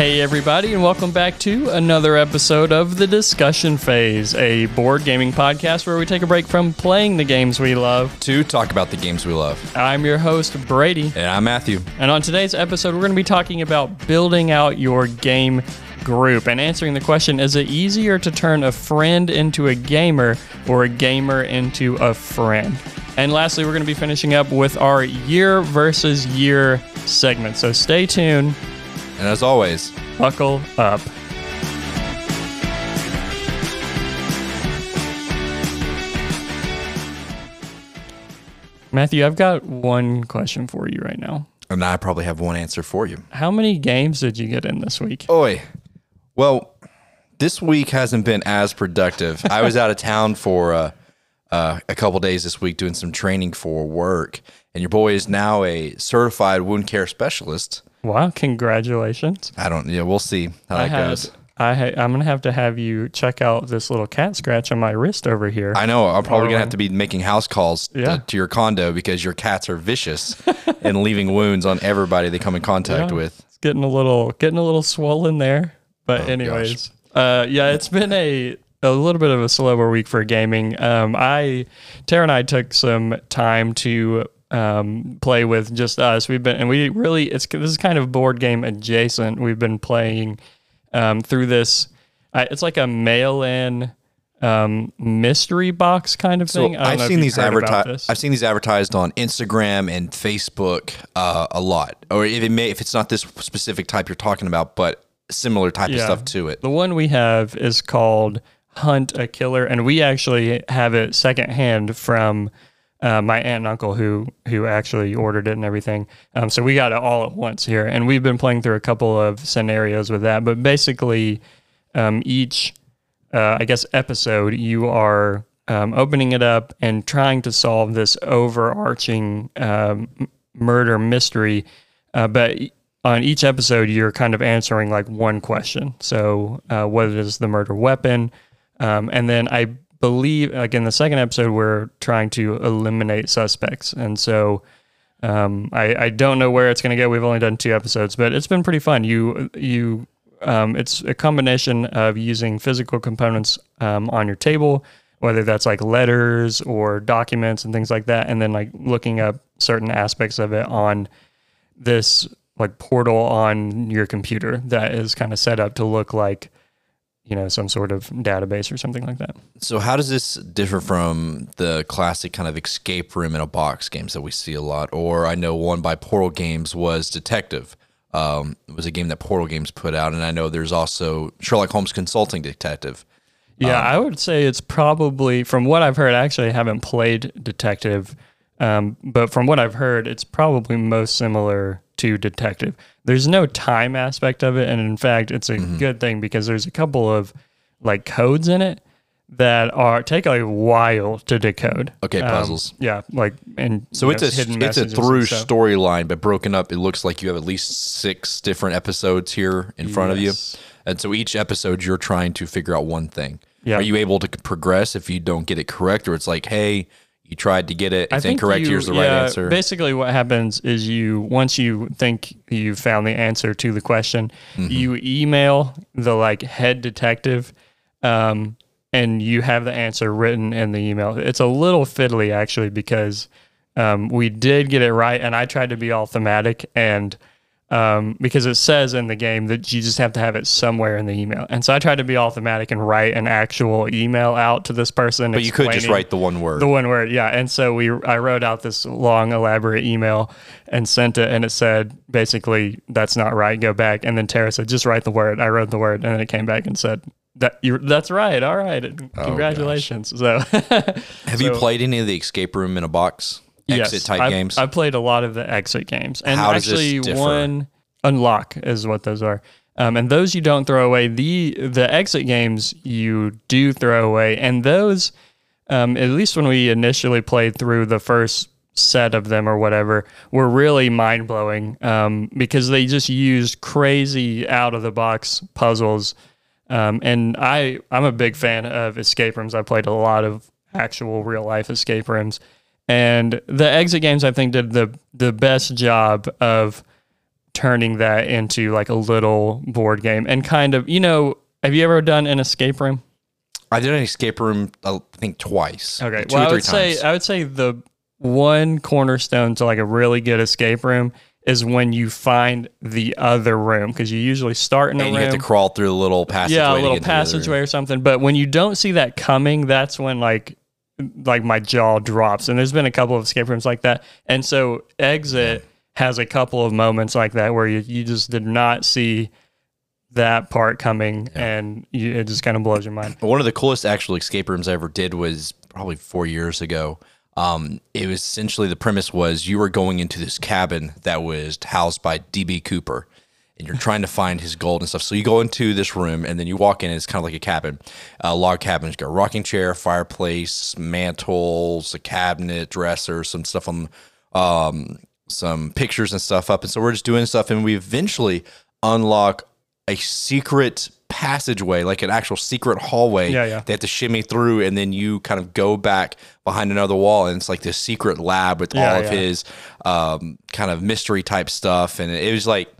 Hey, everybody, and welcome back to another episode of The Discussion Phase, a board gaming podcast where we take a break from playing the games we love. to talk about the games we love. I'm your host, Brady, And I'm Matthew. and on today's episode, we're going to be talking about building out your game group and answering the question is it easier to turn a friend into a gamer or a gamer into a friend? And lastly, we're going to be finishing up with our year versus year segment. So stay tuned, And as always, buckle up. Matthew, I've got one question for you right now. and I probably have one answer for you. How many games did you get in this week? Oi. Well, this week hasn't been as productive. I was out of town for uh, uh, a couple days this week doing some training for work. And your boy is now a certified wound care specialist. Wow, congratulations. I don't, yeah, we'll see how I that had, goes. I ha- I'm gonna have to have you check out this little cat scratch on my wrist over here. I know. I'm probably going to have to be making house calls Yeah. to, to your condo because your cats are vicious and leaving wounds on everybody they come in contact Yeah. with. It's getting a little getting a little swollen there. But Oh, anyways, uh, yeah, it's been a a little bit of a slower week for gaming. Um, I Tara and I took some time to um, play with just us. We've been and we really it's this is kind of board game adjacent. We've been playing um, through this. Uh, it's like a mail in. Um, mystery box kind of So thing. I if seen these advertised. I've seen these advertised on Instagram and Facebook uh, a lot, or if it may, if it's not this specific type you're talking about, but similar type of stuff to it. The one we have is called Hunt a Killer, and we actually have it secondhand from uh, my aunt and uncle who who actually ordered it and everything. Um, so we got it all at once here, and we've been playing through a couple of scenarios with that. But basically, um, each uh, I guess episode you are um, opening it up and trying to solve this overarching um, murder mystery. Uh, but on each episode, you're kind of answering like one question. So, uh, what is the murder weapon? Um, and then I believe, like in the second episode, we're trying to eliminate suspects. And so, um, I, I don't know where it's going to go. We've only done two episodes, but it's been pretty fun. You you um, it's a combination of using physical components um, on your table, whether that's like letters or documents and things like that, and then like looking up certain aspects of it on this like portal on your computer that is kind of set up to look like you know some sort of database or something like that. So how does this differ from the classic kind of escape room in a box games that we see a lot? Or I know one by Portal Games was Detective. Um, it was a game that Portal Games put out, and I know there's also Sherlock Holmes Consulting Detective. Yeah, Um, I would say it's probably from what I've heard. I actually haven't played Detective, um, but from what I've heard, it's probably most similar to Detective. There's no time aspect of it, and in fact, it's a Mm-hmm. good thing because there's a couple of like codes in it that are take a while to decode. Okay, Um, puzzles. yeah, like and So it's know, a hidden it's a through storyline, but broken up. It looks like you have at least six different episodes here in front of you, and so each episode you're trying to figure out one thing. Yeah. Are you able to progress if you don't get it correct, or it's like, hey, you tried to get it, it's think incorrect. you- here's the right yeah, answer. Basically, what happens is you once you think you found the answer to the question, Mm-hmm. you email the like head detective, um, and you have the answer written in the email. It's a little fiddly actually because um, we did get it right, and I tried to be all thematic and. Um, because it says in the game that you just have to have it somewhere in the email, and so I tried to be all thematic and write an actual email out to this person. but you could just write the one word. the one word, yeah. And so we, I wrote out this long, elaborate email and sent it, and it said basically that's not right. Go back. And then Tara said, just write the word. I wrote the word, and then it came back and said that you, that's right. All right, congratulations. So have you played any of the escape room in a box exit yes, type I've, games? I played a lot of the exit games, and How actually one unlock is what those are. Um, and those you don't throw away. The the exit games you do throw away, and those, um, at least when we initially played through the first set of them or whatever, were really mind blowing um, because they just used crazy out of the box puzzles. Um, and I I'm a big fan of escape rooms. I played a lot of actual real life escape rooms, and the exit games I think did the the best job of turning that into like a little board game and kind of, you know, have you ever done an escape room? I did an escape room, uh, I think twice. Okay. two well, or I three would say times. I would say the one cornerstone to like a really good escape room is when you find the other room because you usually start in a and room. you have to crawl through a little passageway. yeah, a little get to the other room. passageway or something. But when you don't see that coming, that's when like like my jaw drops. And there's been a couple of escape rooms like that. And so exit has a couple of moments like that where you, you just did not see that part coming and you, it just kind of blows your mind. One of the coolest actual escape rooms I ever did was probably four years ago. Um, it was essentially the premise was you were going into this cabin that was housed by DB Cooper, and you're trying to find his gold and stuff. So you go into this room, and then you walk in. And it's kind of like a cabin, a log cabin. It's got a rocking chair, fireplace, mantles, a cabinet, dresser, some stuff on, um, some pictures and stuff up. And so we're just doing stuff, and we eventually unlock a secret passageway, like an actual secret hallway Yeah, yeah. they have to shimmy through and then you kind of go back behind another wall and it's like this secret lab with Yeah, all of yeah. his um, kind of mystery type stuff and it was like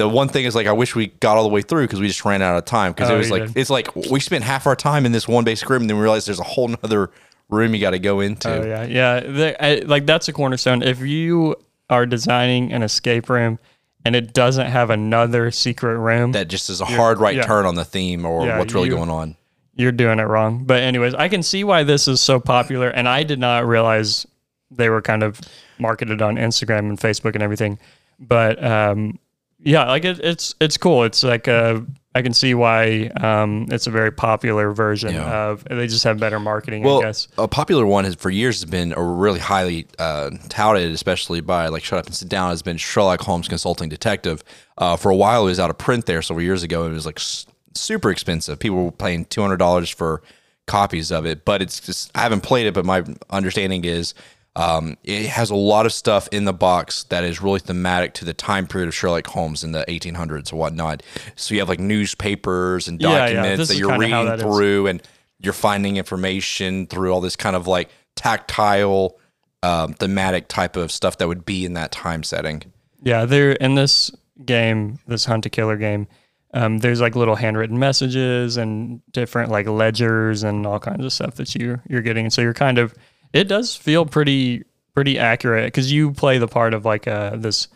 the one thing is like I wish we got all the way through because we just ran out of time because Oh, it was like did. it's like we spent half our time in this one basic room and then we realized there's a whole nother room you got to go into. Oh yeah, yeah. The, I, like that's a cornerstone. If you are designing an escape room and it doesn't have another secret room, That just is a hard right yeah. turn on the theme or Yeah, what's really you- going on. you're doing it wrong. But anyways, I can see why this is so popular, and I did not realize they were kind of marketed on Instagram and Facebook and everything. But um, yeah, like it, it's it's cool. It's like a I can see why um, it's a very popular version Yeah. of. They just have better marketing, Well, I guess. a popular one has, for years has been a really highly uh, touted, especially by like Shut Up and Sit Down, has been Sherlock Holmes Consulting Detective. Uh, for a while, it was out of print there several years ago. It was like s- super expensive. People were paying two hundred dollars for copies of it, but it's just I haven't played it. But my understanding is um, it has a lot of stuff in the box that is really thematic to the time period of Sherlock Holmes in the 1800s or whatnot. So you have like newspapers and Yeah, yeah, documents this that is you're reading that is. through through and you're finding information through all this kind of like tactile um, thematic type of stuff that would be in that time setting Yeah, there in this game, this hunt a killer game, um, there's like little handwritten messages and different like ledgers and all kinds of stuff that you you're getting. And so you're kind of it does feel pretty pretty accurate because you play the part of like uh, this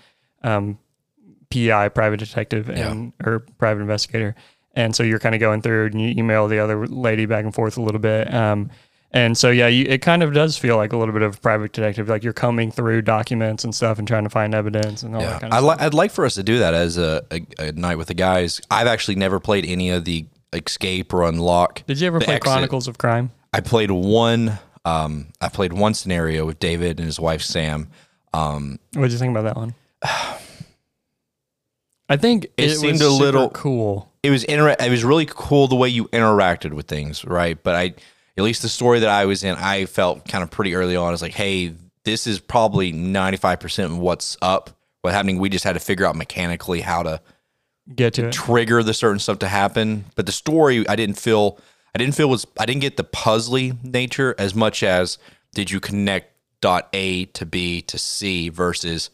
um, PI, private detective, and or private investigator. And so you're kind of going through and you email the other lady back and forth a little bit. Um, and so yeah, you, it kind of does feel like a little bit of private detective, like you're combing through documents and stuff and trying to find evidence and all that kind I of li- I'd like for us to do that as a, a, a night with the guys i've actually never played any of the escape or unlock Did you ever play exit. Chronicles of Crime? i played one um, i played one scenario with david and his wife sam um, What did you think about that one? I think it, seemed was a little- cool. it was inter- it was really cool the way you interacted with things, right? But I at least the story that I was in, I felt kind of pretty early on. It's like, hey, this is probably ninety five percent of what's up, what's happening. We just had to figure out mechanically how to Get to it. trigger the certain stuff to happen. But the story, I didn't feel, I didn't feel was, I didn't get the puzzly nature as much as did you connect dot A to B to C versus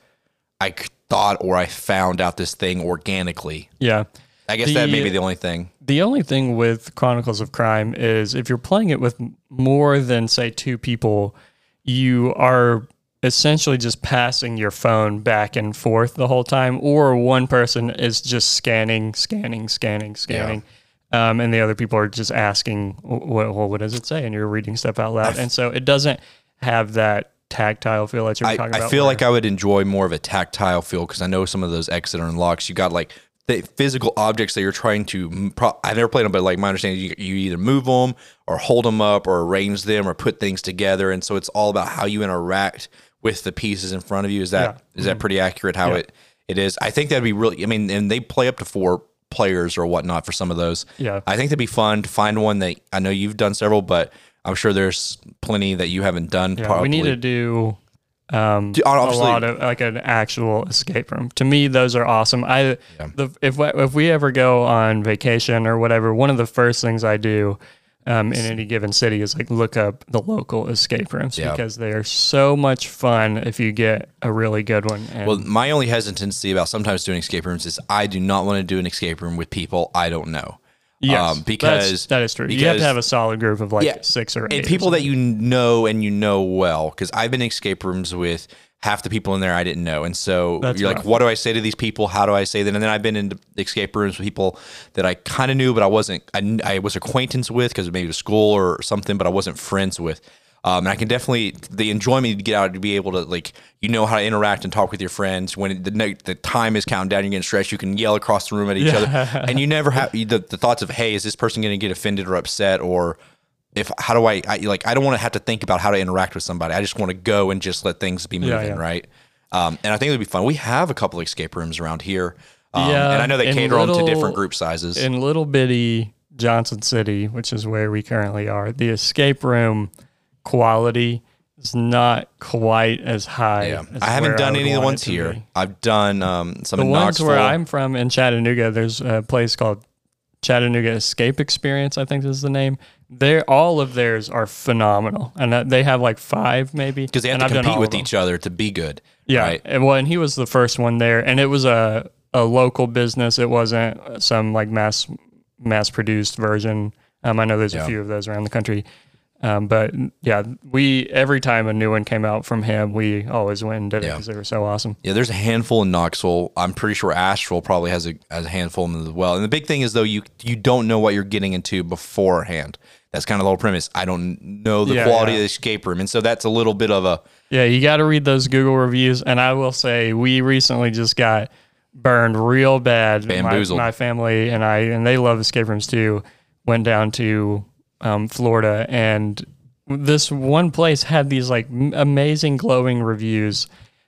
I thought or I found out this thing organically. Yeah. I guess that may be the only thing. The only thing with Chronicles of Crime is if you're playing it with more than say two people, you are essentially just passing your phone back and forth the whole time, or one person is just scanning, scanning, scanning, scanning. Um, and the other people are just asking, what, what, does it say? And you're reading stuff out loud. and so it doesn't have that tactile feel that you're I, talking about. I feel where- like I would enjoy more of a tactile feel because I know some of those exit unlocks. You got like the physical objects that you're trying to. Pro- I've never played them, but like my understanding, you, you either move them or hold them up or arrange them or put things together, and so it's all about how you interact with the pieces in front of you. Is that is Yeah. that pretty accurate? How Yeah. it it is? I think that'd be really. I mean, and they play up to four players or whatnot for some of those. Yeah. I think that'd be fun to find one that I know you've done several, but I'm sure there's plenty that you haven't done. Yeah, probably. we need to do um, Do- a lot of like an actual escape room. To me, those are awesome. I the, if if we ever go on vacation or whatever, one of the first things I do um, in any given city is like look up the local escape rooms Yeah. because they are so much fun if you get a really good one. And Well, my only hesitancy about sometimes doing escape rooms is I do not want to do an escape room with people I don't know. yes, um, because- that is true. you have to have a solid group of like Yeah. six or eight. and people that you know and you know well because i've been in escape rooms with half the people in there i didn't know. And so That's you're rough. like what do i say to these people? How do i say that? And then i've been in escape rooms with people that i kind of knew but i wasn't i, I was acquaintance with because maybe it was school or something but i wasn't friends with. Um, and I can definitely the enjoyment to get out to be able to like you know how to interact and talk with your friends when the night the time is counting down you're getting stressed you can yell across the room at each other. And you never have the, the thoughts of hey is this person going to get offended or upset or if how do I, I like I don't want to have to think about how to interact with somebody. I just want to go and just let things be moving, yeah. right? Um, and I think it would be fun. We have a couple escape rooms around here, um, Yeah, and I know they cater them to different group sizes. in little bitty Johnson City, which is where we currently are, the escape room quality is not quite as high. yeah, as I haven't done would any of the ones here. be. I've done um, some The in ones Knoxville. where I'm from in Chattanooga, there's a place called Chattanooga Escape Experience, I think is the name. They're all of theirs are phenomenal, and they have like five maybe because they have and to I've compete with each other to be good. Yeah, right? and well, and he was the first one there, and it was a a local business. It wasn't some like mass mass produced version. Um, I know there's Yeah. a few of those around the country, um, but yeah, we every time a new one came out from him, we always went and did it because they were so awesome. Yeah, there's a handful in Knoxville. I'm pretty sure Asheville probably has a has a handful of them as well. And the big thing is though you you don't know what you're getting into beforehand. That's kind of the whole premise. I don't know the Yeah, quality yeah. of the escape room, and so that's a little bit of a Yeah, you got to read those Google reviews. And I will say, we recently just got burned real bad. My, my family and I, and they love escape rooms too, went down to um, Florida. And this one place had these like m- amazing glowing reviews.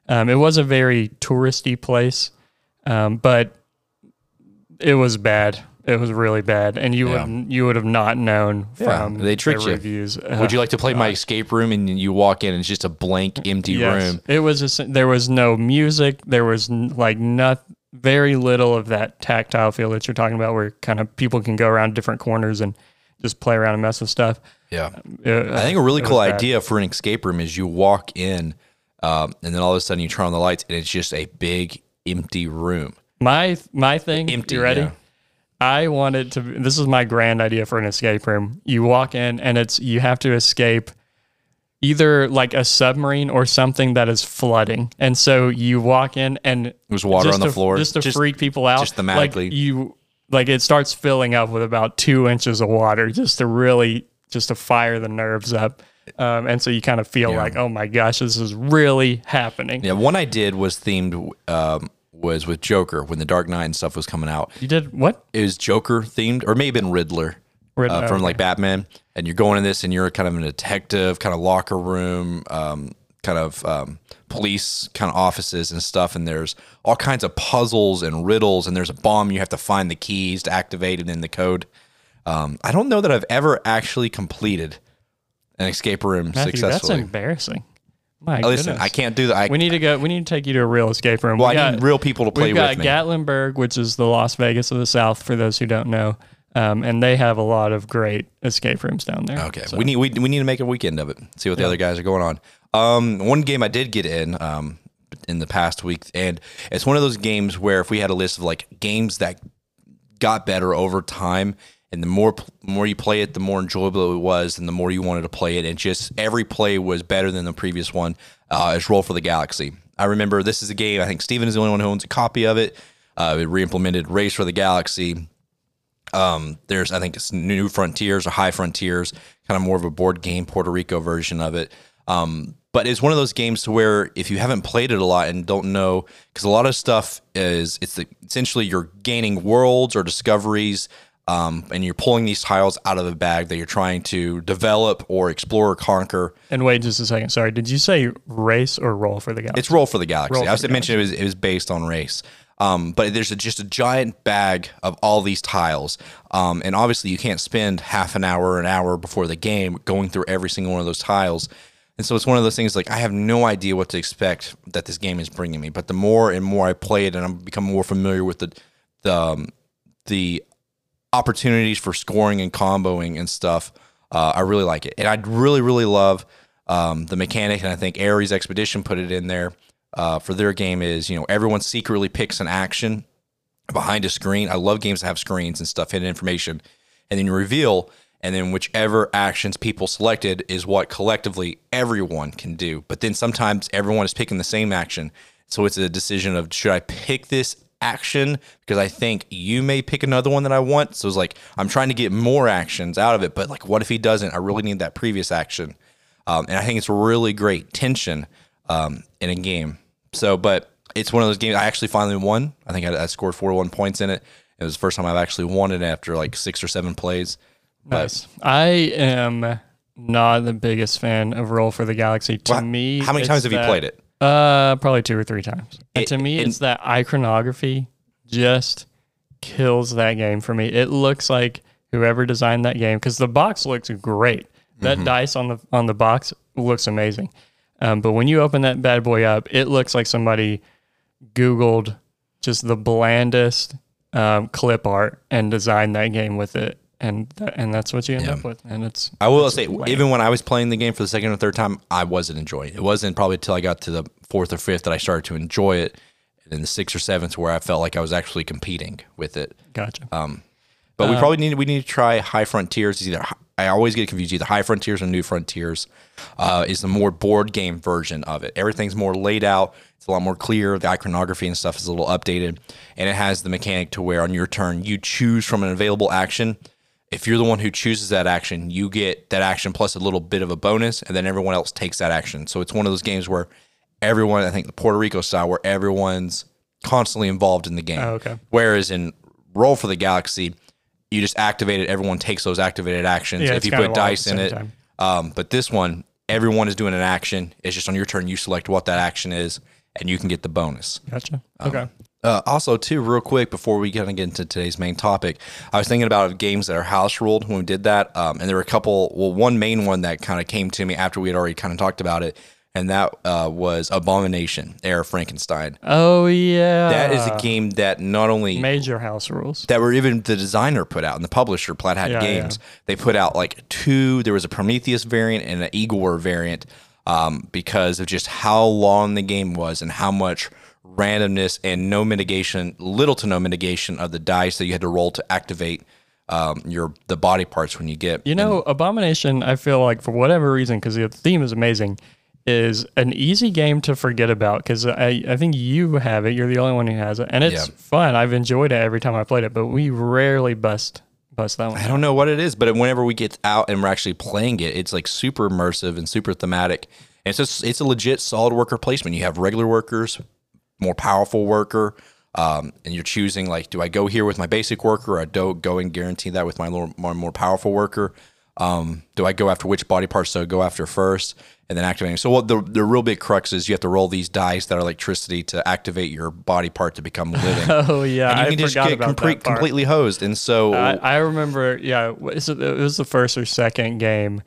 Um, it was a very touristy place, um, but it was bad. It was really bad, and you Yeah. would you would have not known Yeah, from they tricked their you. reviews. Would you like to play my escape room? And you walk in, and it's just a blank, empty room. It was just, there was no music. There was n- like not very little of that tactile feel that you're talking about, where kind of people can go around different corners and just play around and mess with stuff. Yeah, I think a really cool idea for an escape room is you walk in, um, and then all of a sudden you turn on the lights, and it's just a big, empty room. My my thing. Empty, You ready? yeah. I wanted to. This is my grand idea for an escape room. You walk in and it's you have to escape either like a submarine or something that is flooding, and so you walk in and There's water on the to, floor. just to freak people out. just like thematically. you like it starts filling up with about two inches of water, just to really just to fire the nerves up. Um, and so you kind of feel Yeah. like, oh my gosh, this is really happening. Yeah, one I did was themed um, was with Joker when the Dark Knight and stuff was coming out. You did what? It was Joker themed, or maybe been Riddler. Rid- uh, from okay. like Batman, and you're going in this, and you're kind of a detective, kind of locker room, um, kind of um, police kind of offices and stuff. And there's all kinds of puzzles and riddles, and there's a bomb you have to find the keys to activate it in the code. Um, I don't know that I've ever actually completed an escape room Matthew, that's embarrassing. My Listen, goodness. I can't do that. I, We need to go. We need to take you to a real escape room. well, we I got, need real people to play we've got with. Gatlinburg, which is the Las Vegas of the South, for those who don't know, um, and they have a lot of great escape rooms down there. Okay, So- we need we, we need to make a weekend of it. See what the other guys are going on. Um, one game I did get in um in the past week, and it's one of those games where if we had a list of like games that got better over time, and the more more you play it, the more enjoyable it was, and the more you wanted to play it, and just every play was better than the previous one. Uh, is Roll for the Galaxy. I remember this is a game. I think Steven is the only one who owns a copy of it. Uh, it re-implemented Race for the Galaxy. Um, there's I think it's New Frontiers or High Frontiers, kind of more of a board game Puerto Rico version of it. Um, but it's one of those games to where if you haven't played it a lot and don't know, because a lot of stuff is it's the, essentially you're gaining worlds or discoveries, um, and you're pulling these tiles out of a bag that you're trying to develop or explore or conquer. And wait just a second. Sorry, did you say race or roll for the Galaxy? It's Roll for the Galaxy. Roll I was mentioned it was it was based on race. Um, but there's a, just a giant bag of all these tiles, um, and obviously you can't spend half an hour, an hour before the game going through every single one of those tiles. And so it's one of those things like I have no idea what to expect that this game is bringing me. But the more and more I play it, and I'm become more familiar with the the um, the opportunities for scoring and comboing and stuff. Uh, I really like it, and I really really love um, the mechanic. And I think Ares Expedition put it in there uh, for their game. Is you know everyone secretly picks an action behind a screen. I love games that have screens and stuff, hidden information, and then you reveal and then whichever actions people selected is what collectively everyone can do. But then sometimes everyone is picking the same action. So it's a decision of should I pick this action because I think you may pick another one that I want. So it's like I'm trying to get more actions out of it, but like what if he doesn't? I really need that previous action. Um, and I think it's really great tension um, in a game. So, but it's one of those games. I actually finally won. I think I, I scored 41 points in it. It was the first time I've actually won it after like six or seven plays. Nice. I am not the biggest fan of Roll for the Galaxy. To Well, me, how many times have you played it? Uh, probably two or three times. And It- to me, it- it's that iconography just kills that game for me. It looks like whoever designed that game because the box looks great. That Mm-hmm. dice on the on the box looks amazing. Um, but when you open that bad boy up, it looks like somebody Googled just the blandest um, clip art and designed that game with it, and that, and that's what you end Yeah. up with. And it's I will say, even when I was playing the game for the second or third time, I wasn't enjoying it. It wasn't probably until I got to the fourth or fifth that I started to enjoy it. And then the sixth or seventh where I felt like I was actually competing with it. gotcha. But we probably need we need to try High Frontiers. It's either I always get confused either High Frontiers or New Frontiers. Uh, is the more board game version of it. Everything's more laid out. It's a lot more clear. The iconography and stuff is a little updated, and it has the mechanic to where on your turn you choose from an available action. If you're the one who chooses that action, you get that action plus a little bit of a bonus, and then everyone else takes that action. So it's one of those games where everyone, I think the Puerto Rico style, where everyone's constantly involved in the game. Oh, okay. Whereas in Roll for the Galaxy, you just activate it. Everyone takes those activated actions. Yeah, if you put dice in it, um, but this one, everyone is doing an action. It's just on your turn. You select what that action is, and you can get the bonus. Gotcha. Um, Okay. Uh, also, too, real quick before we kind of get into today's main topic, I was thinking about games that are house ruled when we did that, um, and there were a couple. Well, one main one that kind of came to me after we had already kind of talked about it, and that uh, was Abomination: Era Frankenstein. Oh yeah. That is a game that not only major house rules. that were even the designer put out and the publisher Plaid Hat Yeah, Games. They put out like two. There was a Prometheus variant and an Igor variant um, because of just how long the game was and how much randomness and no mitigation, little to no mitigation of the dice that you had to roll to activate um, your the body parts when you get. You know, Abomination. I feel like for whatever reason, because the theme is amazing, is an easy game to forget about. Because I, I think you have it. You're the only one who has it, and it's Yeah. fun. I've enjoyed it every time I played it. But we rarely bust bust that one. I don't know what it is, but whenever we get out and we're actually playing it, it's like super immersive and super thematic. And it's just it's a legit solid worker placement. You have regular workers, more powerful worker, um, and you're choosing like, do I go here with my basic worker, or I do go and guarantee that with my more, more, powerful worker? Um, do I go after which body parts do I go after first, and then activating? So what the the real big crux is, you have to roll these dice that are electricity to activate your body part to become living. Oh yeah, and you I can just forgot get about complete, completely hosed. And so I, I remember, yeah, what is it it was the first or second game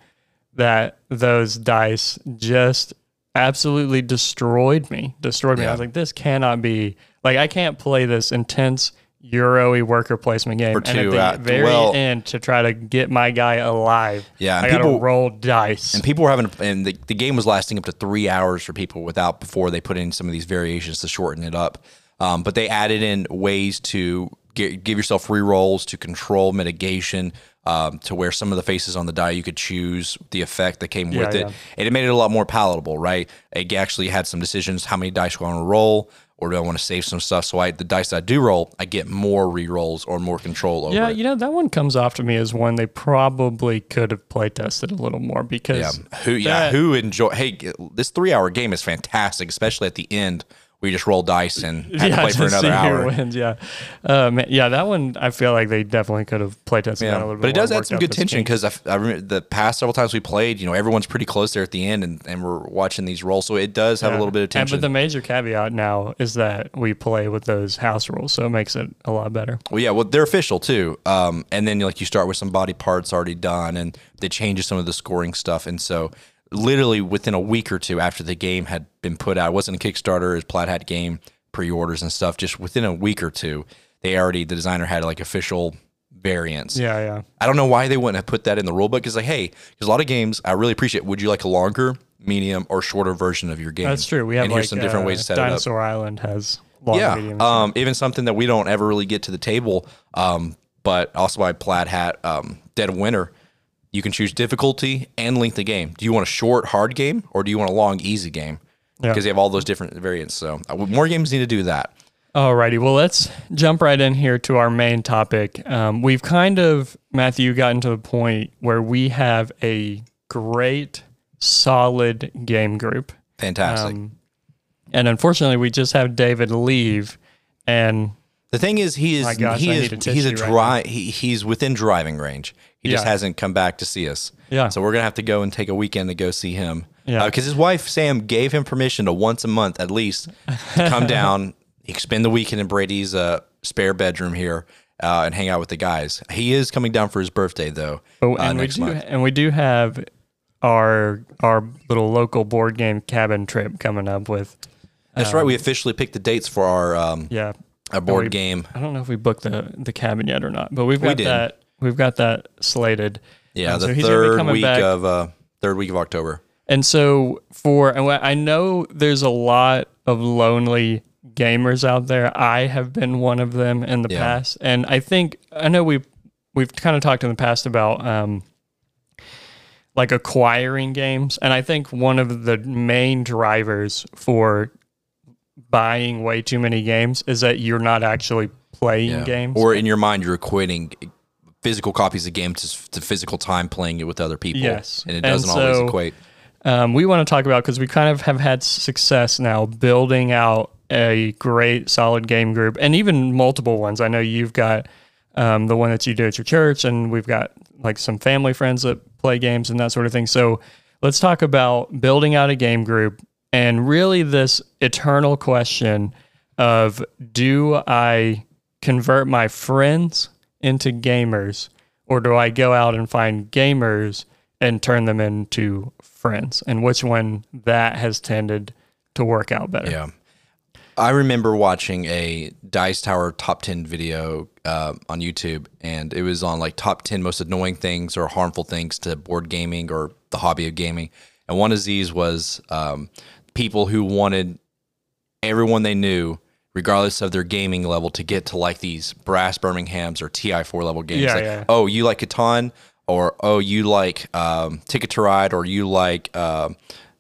that those dice just absolutely destroyed me. Destroyed me. I was like, this cannot be like I can't play this intense Euro worker placement game. and two, at the uh, very well- end to try to get my guy alive. Yeah, and I gotta people- roll dice. And people were having, and the, the game was lasting up to three hours for people without before they put in some of these variations to shorten it up. Um, but they added in ways to get, give yourself re rolls to control mitigation. Um, to where some of the faces on the die you could choose the effect that came with it, yeah. and it made it a lot more palatable. Right? It actually had some decisions: how many dice do I want to roll, or do I want to save some stuff? So I, the dice that I do roll, I get more re rolls or more control over. yeah, it. you know that one comes off to me as one they probably could have play tested a little more because Yeah. Who yeah, who enjoy hey this three hour game is fantastic, especially at the end you just roll dice and have to play for another hour. Wins, yeah, um, yeah, that one I feel like they definitely could have play tested that a little bit. but it does add some good tension because I, I remember the past several times we played, you know, everyone's pretty close there at the end, and, and we're watching these rolls, so it does have a little bit of And, tension. but the major caveat now is that we play with those house rules, so it makes it a lot better. Well, yeah, well, they're official too. Um, and then like you start with some body parts already done, and they changes some of the scoring stuff. And so, literally within a week or two after the game had been put out, it wasn't a Kickstarter, it was Plaid Hat game pre-orders and stuff. Just within a week or two, they already the designer had like official variants. Yeah, yeah. I don't know why they wouldn't have put that in the rule book. It's like, hey, there's a lot of games I really appreciate. Would you like a longer, medium, or shorter version of your game? That's true. We have and like here's some different uh, ways to set Dinosaur Island has long, it up. medium. Yeah, um, even something that we don't ever really get to the table, um, but also by Plaid Hat, um, Dead Winter. You can choose difficulty and length of game. Do you want a short, hard game, or do you want a long, easy game? Yeah. Because they have all those different variants. So uh, more games need to do that. Alrighty, well, let's jump right in here to our main topic. Um, we've kind of, Matthew, gotten to the point where we have a great, solid game group. Fantastic. Um, and unfortunately, we just have David leave. And The thing is, he is gosh, he is he's a tissue right he, he's within driving range. He just hasn't come back to see us. Yeah. So we're gonna have to go and take a weekend to go see him. Yeah. Because his wife Sam gave him permission to once a month at least to come down. Spend the weekend in Brady's uh, spare bedroom here uh, and hang out with the guys. He is coming down for his birthday though. oh, uh, and we do, month. and we do have our our little local board game cabin trip coming up with That's right. We officially picked the dates for our um, yeah. our board we- game. I don't know if we booked the the cabin yet or not, but we've We got did. that we've got that slated. Yeah, Um, the so he's third coming week back. of uh, third week of October. And so for and I know there's a lot of lonely gamers out there. I have been one of them in the Yeah. past, and I think I know we've we've kind of talked in the past about um, like acquiring games, and I think one of the main drivers for buying way too many games is that you're not actually playing Yeah. games. Or in your mind, you're equating physical copies of games to, to physical time playing it with other people. Yes. And it doesn't always so- equate. um, we want to talk about because we kind of have had success now building out a great solid game group and even multiple ones. I know you've got um, the one that you do at your church, and we've got like some family friends that play games and that sort of thing. So let's talk about building out a game group and really this eternal question of do I convert my friends into gamers or do I go out and find gamers and turn them into friends? And which one that has tended to work out better? Yeah. I remember watching a Dice Tower top 10 video uh, on YouTube, and it was on like top 10 most annoying things or harmful things to board gaming or the hobby of gaming. And one of these was um, people who wanted everyone they knew, regardless of their gaming level, to get to like these Brass Birmingham's or TI4 level games. Yeah, like, yeah. oh, you like Catan, or oh, you like um, Ticket to Ride, or you like um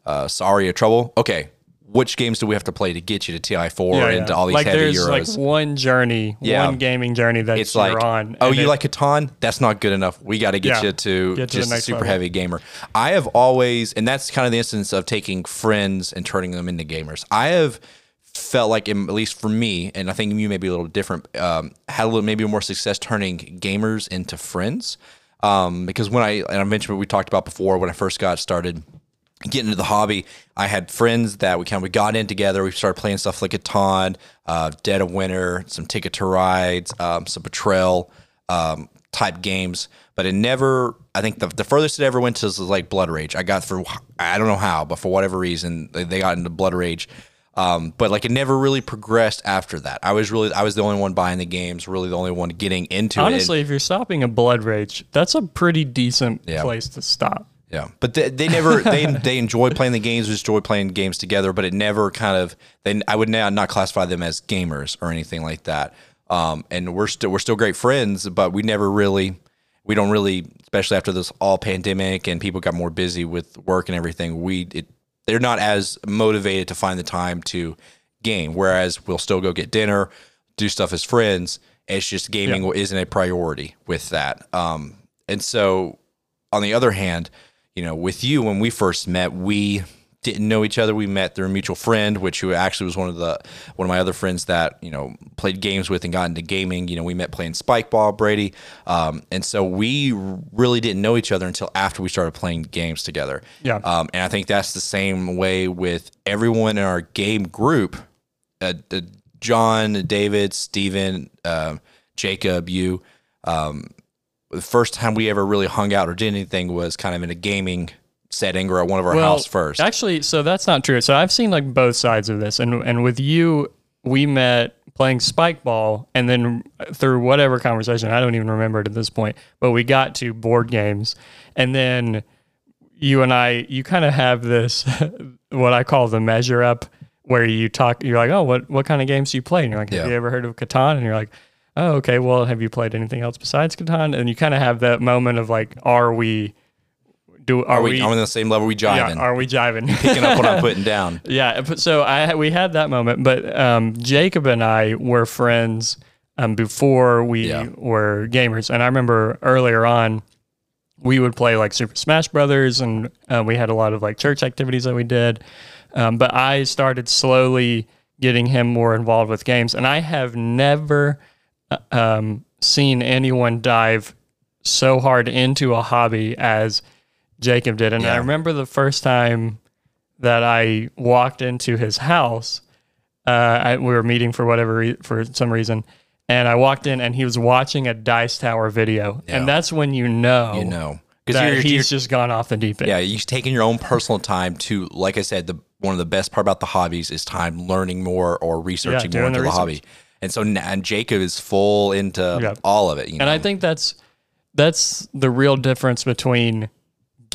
uh, Sorry of Trouble. Okay, which games do we have to play to get you to TI4 Yeah, and to yeah. all these like heavy there's euros? like one journey, Yeah. one gaming journey that it's you're like, on. oh, you it- like Catan? That's not good enough. We got to get you to Get to just a super level. heavy gamer. I have always, and that's kind of the instance of taking friends and turning them into gamers. I have felt like, at least for me, and I think you may be a little different, um, had a little maybe more success turning gamers into friends. Um, because when I and I mentioned what we talked about before when I first got started getting into the hobby, I had friends that we kind of we got in together. We started playing stuff like Catan, uh, Dead of Winter, some Ticket to Rides, um, some Betrayal um, type games. But it never. I think the, the furthest it ever went to was like Blood Rage. I got through. I don't know how, but for whatever reason, they, they got into Blood Rage. Um, but like it never really progressed after that. I was really I was the only one buying the games, really the only one getting into it. honestly, if you're stopping a blood rage, that's a pretty decent Yeah. place to stop. Yeah, but they, they never they they enjoy playing the games, enjoy playing games together, but it never kind of they I would now not classify them as gamers or anything like that. Um, and we're still we're still great friends, but we never really we don't really, especially after this all pandemic and people got more busy with work and everything. We it, they're not as motivated to find the time to game. Whereas we'll still go get dinner, do stuff as friends. It's just gaming isn't a priority with that. Um, and so on the other hand, you know, with you when we first met, we didn't know each other. We met through a mutual friend, which who actually was one of the one of my other friends that you know played games with and got into gaming. You know, we met playing spike ball, Brady, um, and so we really didn't know each other until after we started playing games together. Yeah. um, and I think that's the same way with everyone in our game group. Uh, uh, John, David, Stephen, um, Jacob, you. Um, the first time we ever really hung out or did anything was kind of in a gaming setting or at one of our house first. Actually, so that's not true. So I've seen like both sides of this, and and with you, we met playing spike ball, and then through whatever conversation, I don't even remember it at this point, but we got to board games, and then you and I, you kind of have this what I call the measure up, where you talk, you're like, oh, what what kind of games do you play? And you're like, have Yeah. you ever heard of Catan? And you're like, oh, okay, well, have you played anything else besides Catan? And you kind of have that moment of like, are we do are, Are we, we, on the same level we yeah, jiving, are we jiving? picking up what I'm putting down. Yeah, so I we had that moment, but um, Jacob and I were friends um, before we Yeah. were gamers, and I remember earlier on we would play like Super Smash Brothers, and uh, we had a lot of like church activities that we did. Um, but I started slowly getting him more involved with games, and I have never uh, um, seen anyone dive so hard into a hobby as Jacob did. And I remember the first time that I walked into his house. Uh, I, we were meeting for whatever re- for some reason, and I walked in and he was watching a Dice Tower video, Yeah. and that's when you know, You know, because he's you're just gone off the deep end. yeah, you're taking your own personal time to, like I said, the one of the best part about the hobbies is time learning more or researching doing more into the the, hobby. And so, and Jacob is full into Yeah. all of it. You know? And I think that's that's the real difference between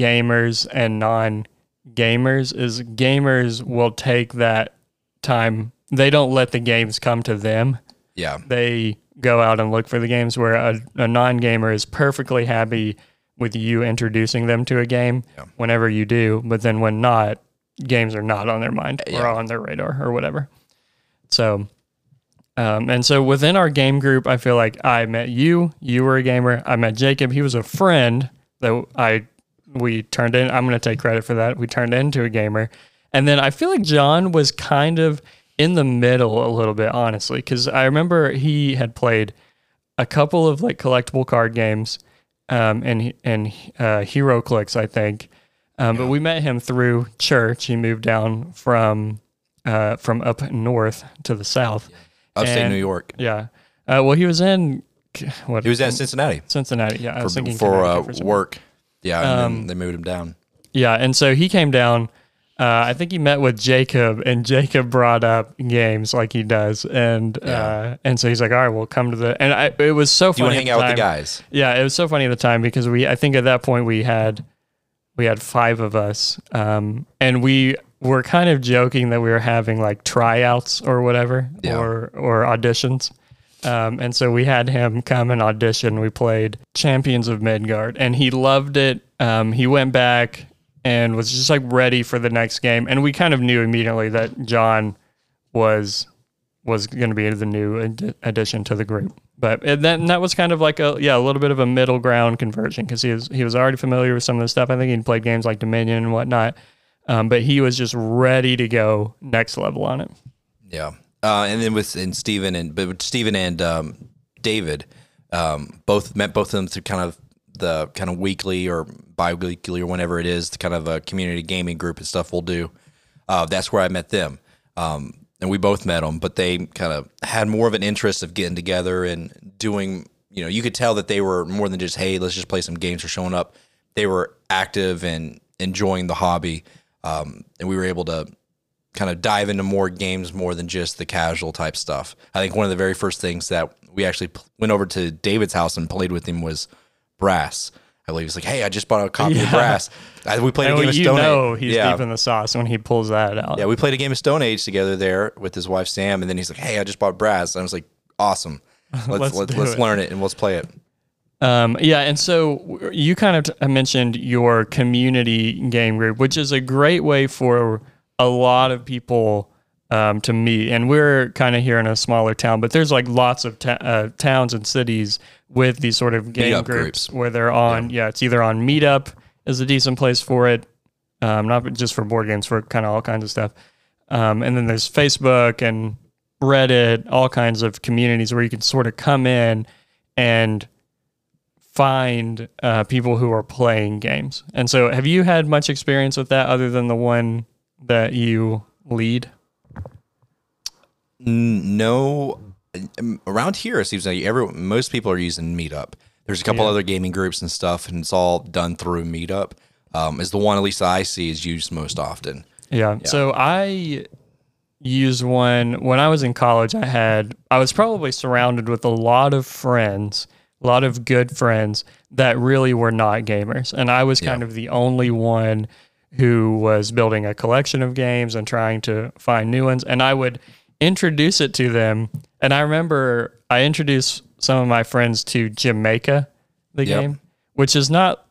gamers and non gamers is gamers will take that time. They don't let the games come to them. yeah, They go out and look for the games where a, a non gamer is perfectly happy with you introducing them to a game whenever you do, but then when not, games are not on their mind or on their radar or whatever. So um, and so within our game group, I feel like I met you. You were a gamer. I met Jacob. He was a friend that I we turned in. I'm going to take credit for that. We turned into a gamer, and then I feel like John was kind of in the middle a little bit, honestly, because I remember he had played a couple of like collectible card games, um, and and uh, HeroClix, I think. Um, But we met him through church. He moved down from uh, from up north to the south. upstate New York. Yeah. Uh, well, he was in what? He was at Cincinnati Cincinnati. Yeah, I was for, thinking for, uh, for work. Yeah, and Um, then they moved him down. Yeah, and so he came down. Uh, I think he met with Jacob, and Jacob brought up games like he does, and uh, and so he's like, "All right, we'll come to the." And I, it was so funny. to hang out with the guys? Yeah, it was so funny at the time because we I think at that point we had we had five of us. Um and we were kind of joking that we were having like tryouts or whatever Yeah. or or auditions. Um and so we had him come and audition. We played Champions of Midgard and he loved it. Um he went back and was just like ready for the next game and we kind of knew immediately that John was was going to be the new ad- addition to the group. But and then that was kind of like a yeah a little bit of a middle ground conversion because he was he was already familiar with some of the stuff. I think he'd played games like Dominion and whatnot, um, but he was just ready to go next level on it. Yeah, uh, and then with and Stephen and but Stephen and um, David, um, both met both of them through kind of the kind of weekly or bi-weekly or whenever it is, the kind of a community gaming group and stuff we'll do. Uh, that's where I met them, um, and we both met them. But they kind of had more of an interest of getting together and doing. You know, you could tell that they were more than just hey, let's just play some games or showing up. They were active and enjoying the hobby, um, and we were able to kind of dive into more games more than just the casual type stuff. I think one of the very first things that we actually p- went over to David's house and played with him was Brass. I believe he's like, "Hey, I just bought a copy of Brass." We played a game of you Stone know Age. he's yeah, deep in the sauce when he pulls that out. yeah, we played a game of Stone Age together there with his wife Sam, and then he's like, "Hey, I just bought Brass." And I was like, "Awesome, let's Let's let's, let's it. learn it and let's play it." Um, yeah, and so you kind of t- mentioned your community game group, which is a great way for a lot of people um, to meet. And we're kind of here in a smaller town, but there's like lots of ta- uh, towns and cities with these sort of game groups, groups. where they're on. Yeah. it's either on Meetup is a decent place for it, um, not just for board games, for kind of all kinds of stuff. Um, and then there's Facebook and Reddit, all kinds of communities where you can sort of come in and find uh, people who are playing games. And so, have you had much experience with that other than the one that you lead? No, um, around here it seems like every most people are using Meetup. There's a couple Yeah. other gaming groups and stuff, and it's all done through Meetup. Um, is the one at least I see is used most often. Yeah. So I use one when I was in college. I had I was probably surrounded with a lot of friends, a lot of good friends that really were not gamers, and I was kind of the only one who was building a collection of games and trying to find new ones. And I would introduce it to them, and I remember I introduced some of my friends to Jamaica, the Yep. game, which is not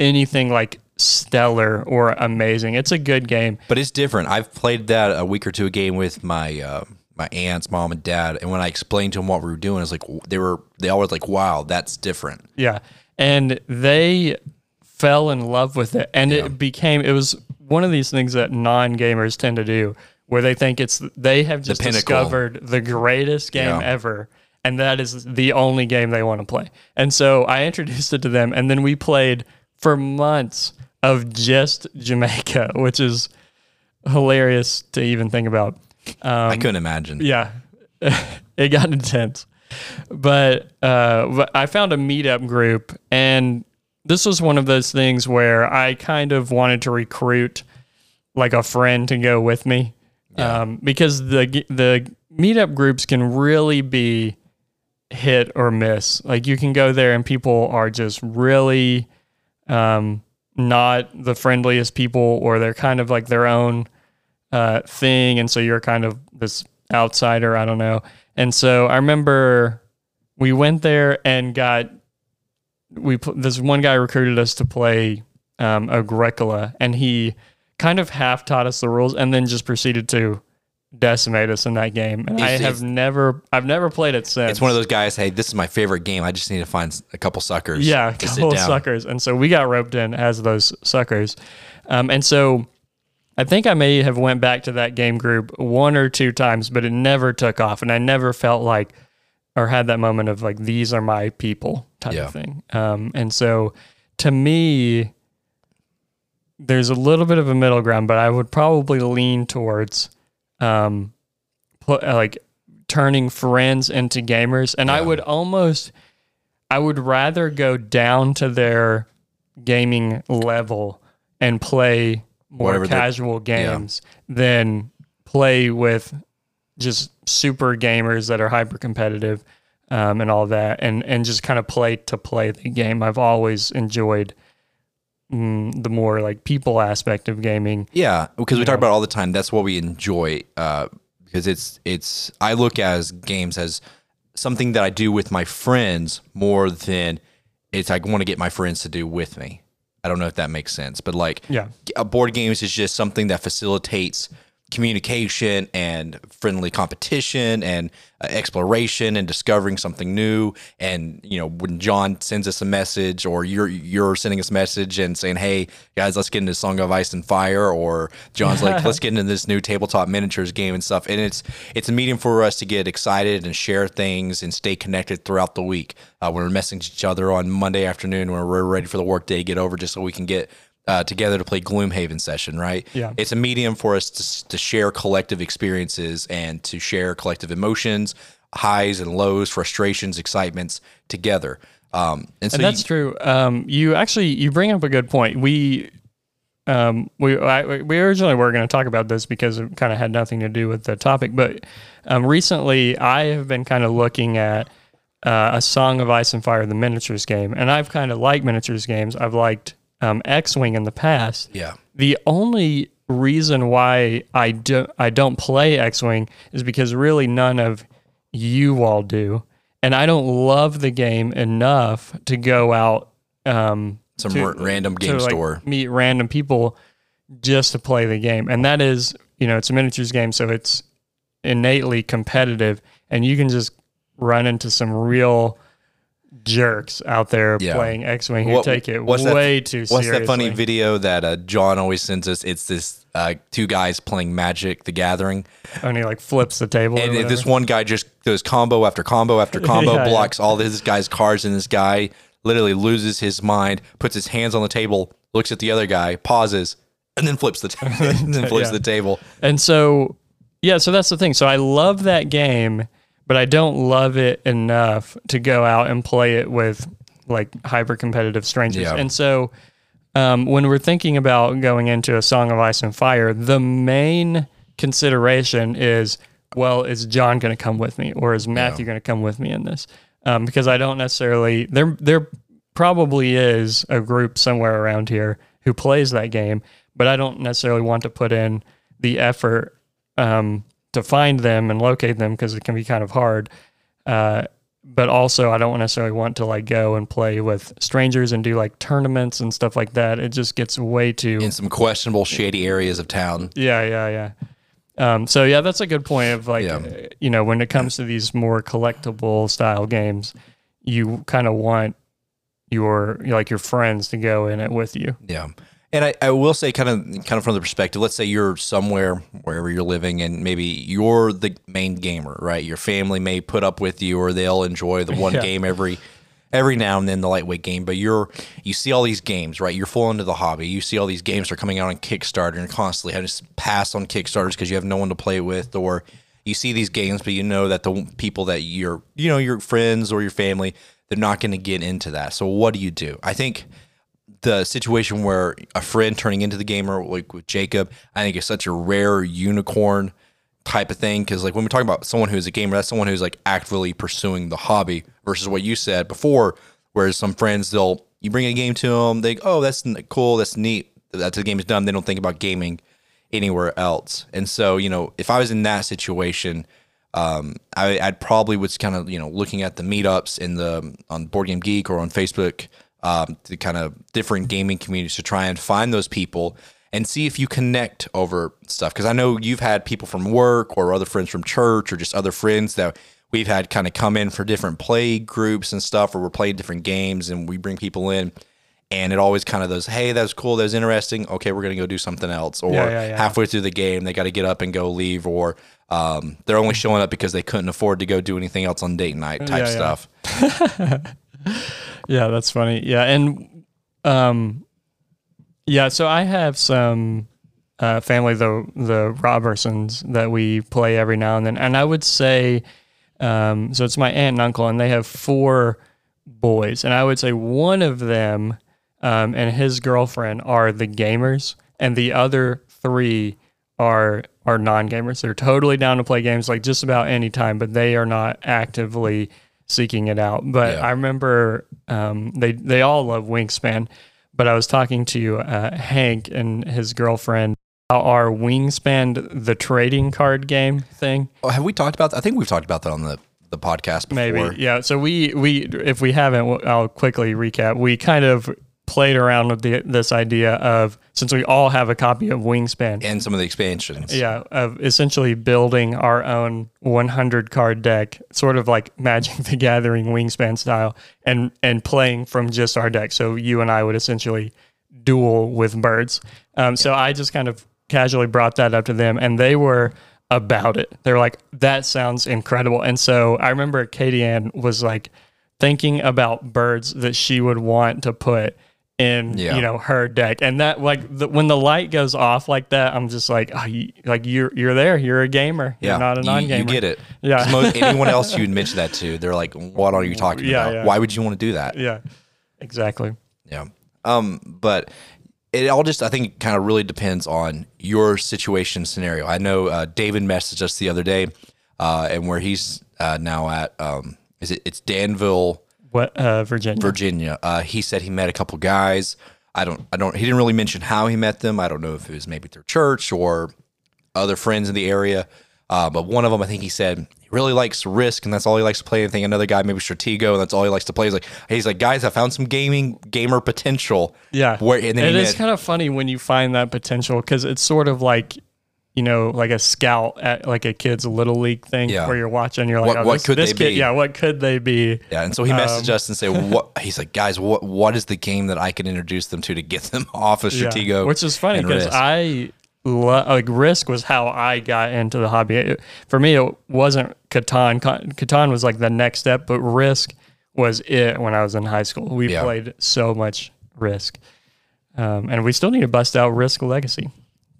anything like stellar or amazing. It's a good game. But it's different. I've played that a week or two a game with my uh, my aunts, mom, and dad, and when I explained to them what we were doing, it's like they were they all were like, "Wow, that's different." Yeah. And they fell in love with it. And Yeah. it became, it was one of these things that non gamers tend to do where they think it's, they have just pinnacle. discovered the greatest game Yeah. ever. And that is the only game they want to play. And so I introduced it to them. And then we played for months of just Jamaica, which is hilarious to even think about. I couldn't imagine. Yeah, it got intense. But, uh, but I found a meetup group, and this was one of those things where I kind of wanted to recruit like a friend to go with me, um, because the the meetup groups can really be hit or miss. Like you can go there and people are just really um, not the friendliest people, or they're kind of like their own uh, thing, and so you're kind of this outsider. I don't know. And so I remember we went there and got we this one guy recruited us to play um, Agricola, and he kind of half taught us the rules, and then just proceeded to decimate us in that game. And I have never I've never played it since. It's one of those guys. Hey, this is my favorite game. I just need to find a couple suckers. Yeah, a couple suckers. And so we got roped in as those suckers. Um, and so I think I may have went back to that game group one or two times, but it never took off. And I never felt like or had that moment of like, these are my people type Yeah. of thing. Um, and so to me, there's a little bit of a middle ground, but I would probably lean towards um, put, like turning friends into gamers. And I would almost, I would rather go down to their gaming level and play more Whatever the- casual games than play with just super gamers that are hyper competitive um, and all that and and just kind of play to play the game i've always enjoyed mm, the more like people aspect of gaming Yeah, because we talk about it all the time. That's what we enjoy. Uh, because it's it's I look as games as something that I do with my friends more than it's I want to get my friends to do with me. I don't know if that makes sense, but like Yeah. a board games is just something that facilitates communication and friendly competition and uh, exploration and discovering something new. And you know when John sends us a message or you're you're sending us a message and saying hey guys let's get into Song of Ice and Fire or John's like let's get into this new tabletop miniatures game and stuff. And it's it's a medium for us to get excited and share things and stay connected throughout the week. Uh, when we're messaging each other on Monday afternoon when we're ready for the workday get over just so we can get uh, together to play Gloomhaven session, right? Yeah. It's a medium for us to, to share collective experiences and to share collective emotions, highs and lows, frustrations, excitements together. Um, and so and that's you- true um, you actually you bring up a good point we um, we I, we originally were going to talk about this because it kind of had nothing to do with the topic, but um, recently I have been kind of looking at uh, a Song of Ice and Fire, the miniatures game, and I've kind of liked miniatures games. I've liked um, X Wing in the past. yeah. The only reason why I don't I don't play X Wing is because really none of you all do, and I don't love the game enough to go out um, Some to- r- random to, game like, store. meet random people just to play the game, and that is you know it's a miniatures game, so it's innately competitive, and you can just run into some real jerks out there Yeah. playing X Wing who What- take it what's that- way too What's seriously. that funny video that uh, John always sends us? It's this uh, two guys playing Magic: The Gathering, and he like flips the table. and this one guy just goes combo after combo after combo, Yeah, yeah. blocks all this guy's cards, and this guy literally loses his mind, puts his hands on the table, looks at the other guy, pauses, and then flips the ta- and then flips Yeah. the table. And so, yeah, so that's the thing. So I love that game, but I don't love it enough to go out and play it with like hyper competitive strangers. Yeah. And so, um, when we're thinking about going into a Song of Ice and Fire, the main consideration is, well, is John going to come with me, or is Matthew going to come with me in this? Um, because I don't necessarily there there probably is a group somewhere around here who plays that game, but I don't necessarily want to put in the effort um, to find them and locate them because it can be kind of hard. Uh, but also, I don't necessarily want to like go and play with strangers and do like tournaments and stuff like that. It just gets way too in some questionable, shady areas of town. yeah, yeah, yeah. Um, so yeah, that's a good point. Of like, Yeah. uh, you know, when it comes to these more collectible style games, you kind of want your like your friends to go in it with you. Yeah. And I, I will say kind of kind of from the perspective, let's say you're somewhere wherever you're living and maybe you're the main gamer, right? Your family may put up with you or they'll enjoy the one Yeah. game every every now and then the lightweight game, but you're you see all these games, right? You're full into the hobby. You see all these games are coming out on Kickstarter and constantly having to pass on Kickstarters because you have no one to play with or you see these games but you know that the people that you're you know your friends or your family they're not going to get into that. So what do you do? I think the situation where a friend turning into the gamer, like with Jacob, I think is such a rare unicorn type of thing. Cause like when we're talking about someone who's a gamer, that's someone who's like actively pursuing the hobby versus what you said before, whereas some friends, they'll, you bring a game to them, they, oh, that's cool, that's neat. That the game is done. They don't think about gaming anywhere else. And so, you know, if I was in that situation, um, I, I'd probably was kind of you know looking at the meetups in the on Board Game Geek or on Facebook, um, the kind of different gaming communities to try and find those people and see if you connect over stuff. Because I know you've had people from work or other friends from church or just other friends that we've had kind of come in for different play groups and stuff, or we're playing different games and we bring people in. And it always kind of goes, hey, that was cool, that was interesting. Okay, we're gonna go do something else. Or Yeah, yeah, yeah. halfway through the game, they got to get up and go leave, or um, they're only showing up because they couldn't afford to go do anything else on date night type Yeah, yeah. stuff. Yeah, that's funny. Yeah, and um, yeah. So I have some uh, family, the the Robertsons, that we play every now and then, and I would say, um, so it's my aunt and uncle, and they have four boys, and I would say one of them um, and his girlfriend are the gamers, and the other three are are non gamers. They're totally down to play games like just about any time, but they are not actively seeking it out. But Yeah. I remember um, they they all love Wingspan. But I was talking to uh, Hank and his girlfriend about our Wingspan, the trading card game thing. Oh, have we talked about? That? I think we've talked about that on the the podcast before. Maybe, yeah. So we we if we haven't, I'll quickly recap. We kind of played around with the, this idea of since we all have a copy of Wingspan, and some of the expansions. yeah, of essentially building our own 100 card deck, sort of like Magic the Gathering Wingspan style, and and playing from just our deck. So you and I would essentially duel with birds. Um, so I just kind of casually brought that up to them, and they were about it. They're like, "That sounds incredible." And so I remember Katie Ann was like thinking about birds that she would want to put in Yeah. you know her deck and that like the, when the light goes off like that i'm just like oh, you, like you're you're there you're a gamer Yeah, you're not a You- non-gamer You, get it. yeah Most, anyone else you'd mention that to, they're like, "What are you talking Yeah, about? yeah. Why would you want to do that?" yeah exactly Yeah. Um, but it all just I think kind of really depends on your situation scenario. I know uh, David messaged us the other day, uh, and where he's uh, now at um, is it it's Danville, what uh virginia Virginia. Uh, he said he met a couple guys. I don't I don't he didn't really mention how he met them. I don't know if it was maybe through church or other friends in the area. Uh, but one of them, I think he said he really likes Risk, and that's all he likes to play. I think another guy, maybe Stratego, and that's all he likes to play. He's like, he's like, guys, I found some gaming gamer potential. yeah Where and then it he met- kind of funny when you find that potential because it's sort of like you know like a scout at like a kid's little league thing Yeah. where you're watching you're like What- oh, what this, could this they kid be? yeah what could they be yeah, and so he messaged Um, us and said, "What?" He's like, "Guys, what what is the game that I can introduce them to to get them off of Yeah. Stratego?" which is funny because I like Risk was how I got into the hobby. It- for me, it wasn't Catan. Ca- Catan was like the next step, but Risk was it when I was in high school. We Yeah. played so much Risk, um, and we still need to bust out Risk Legacy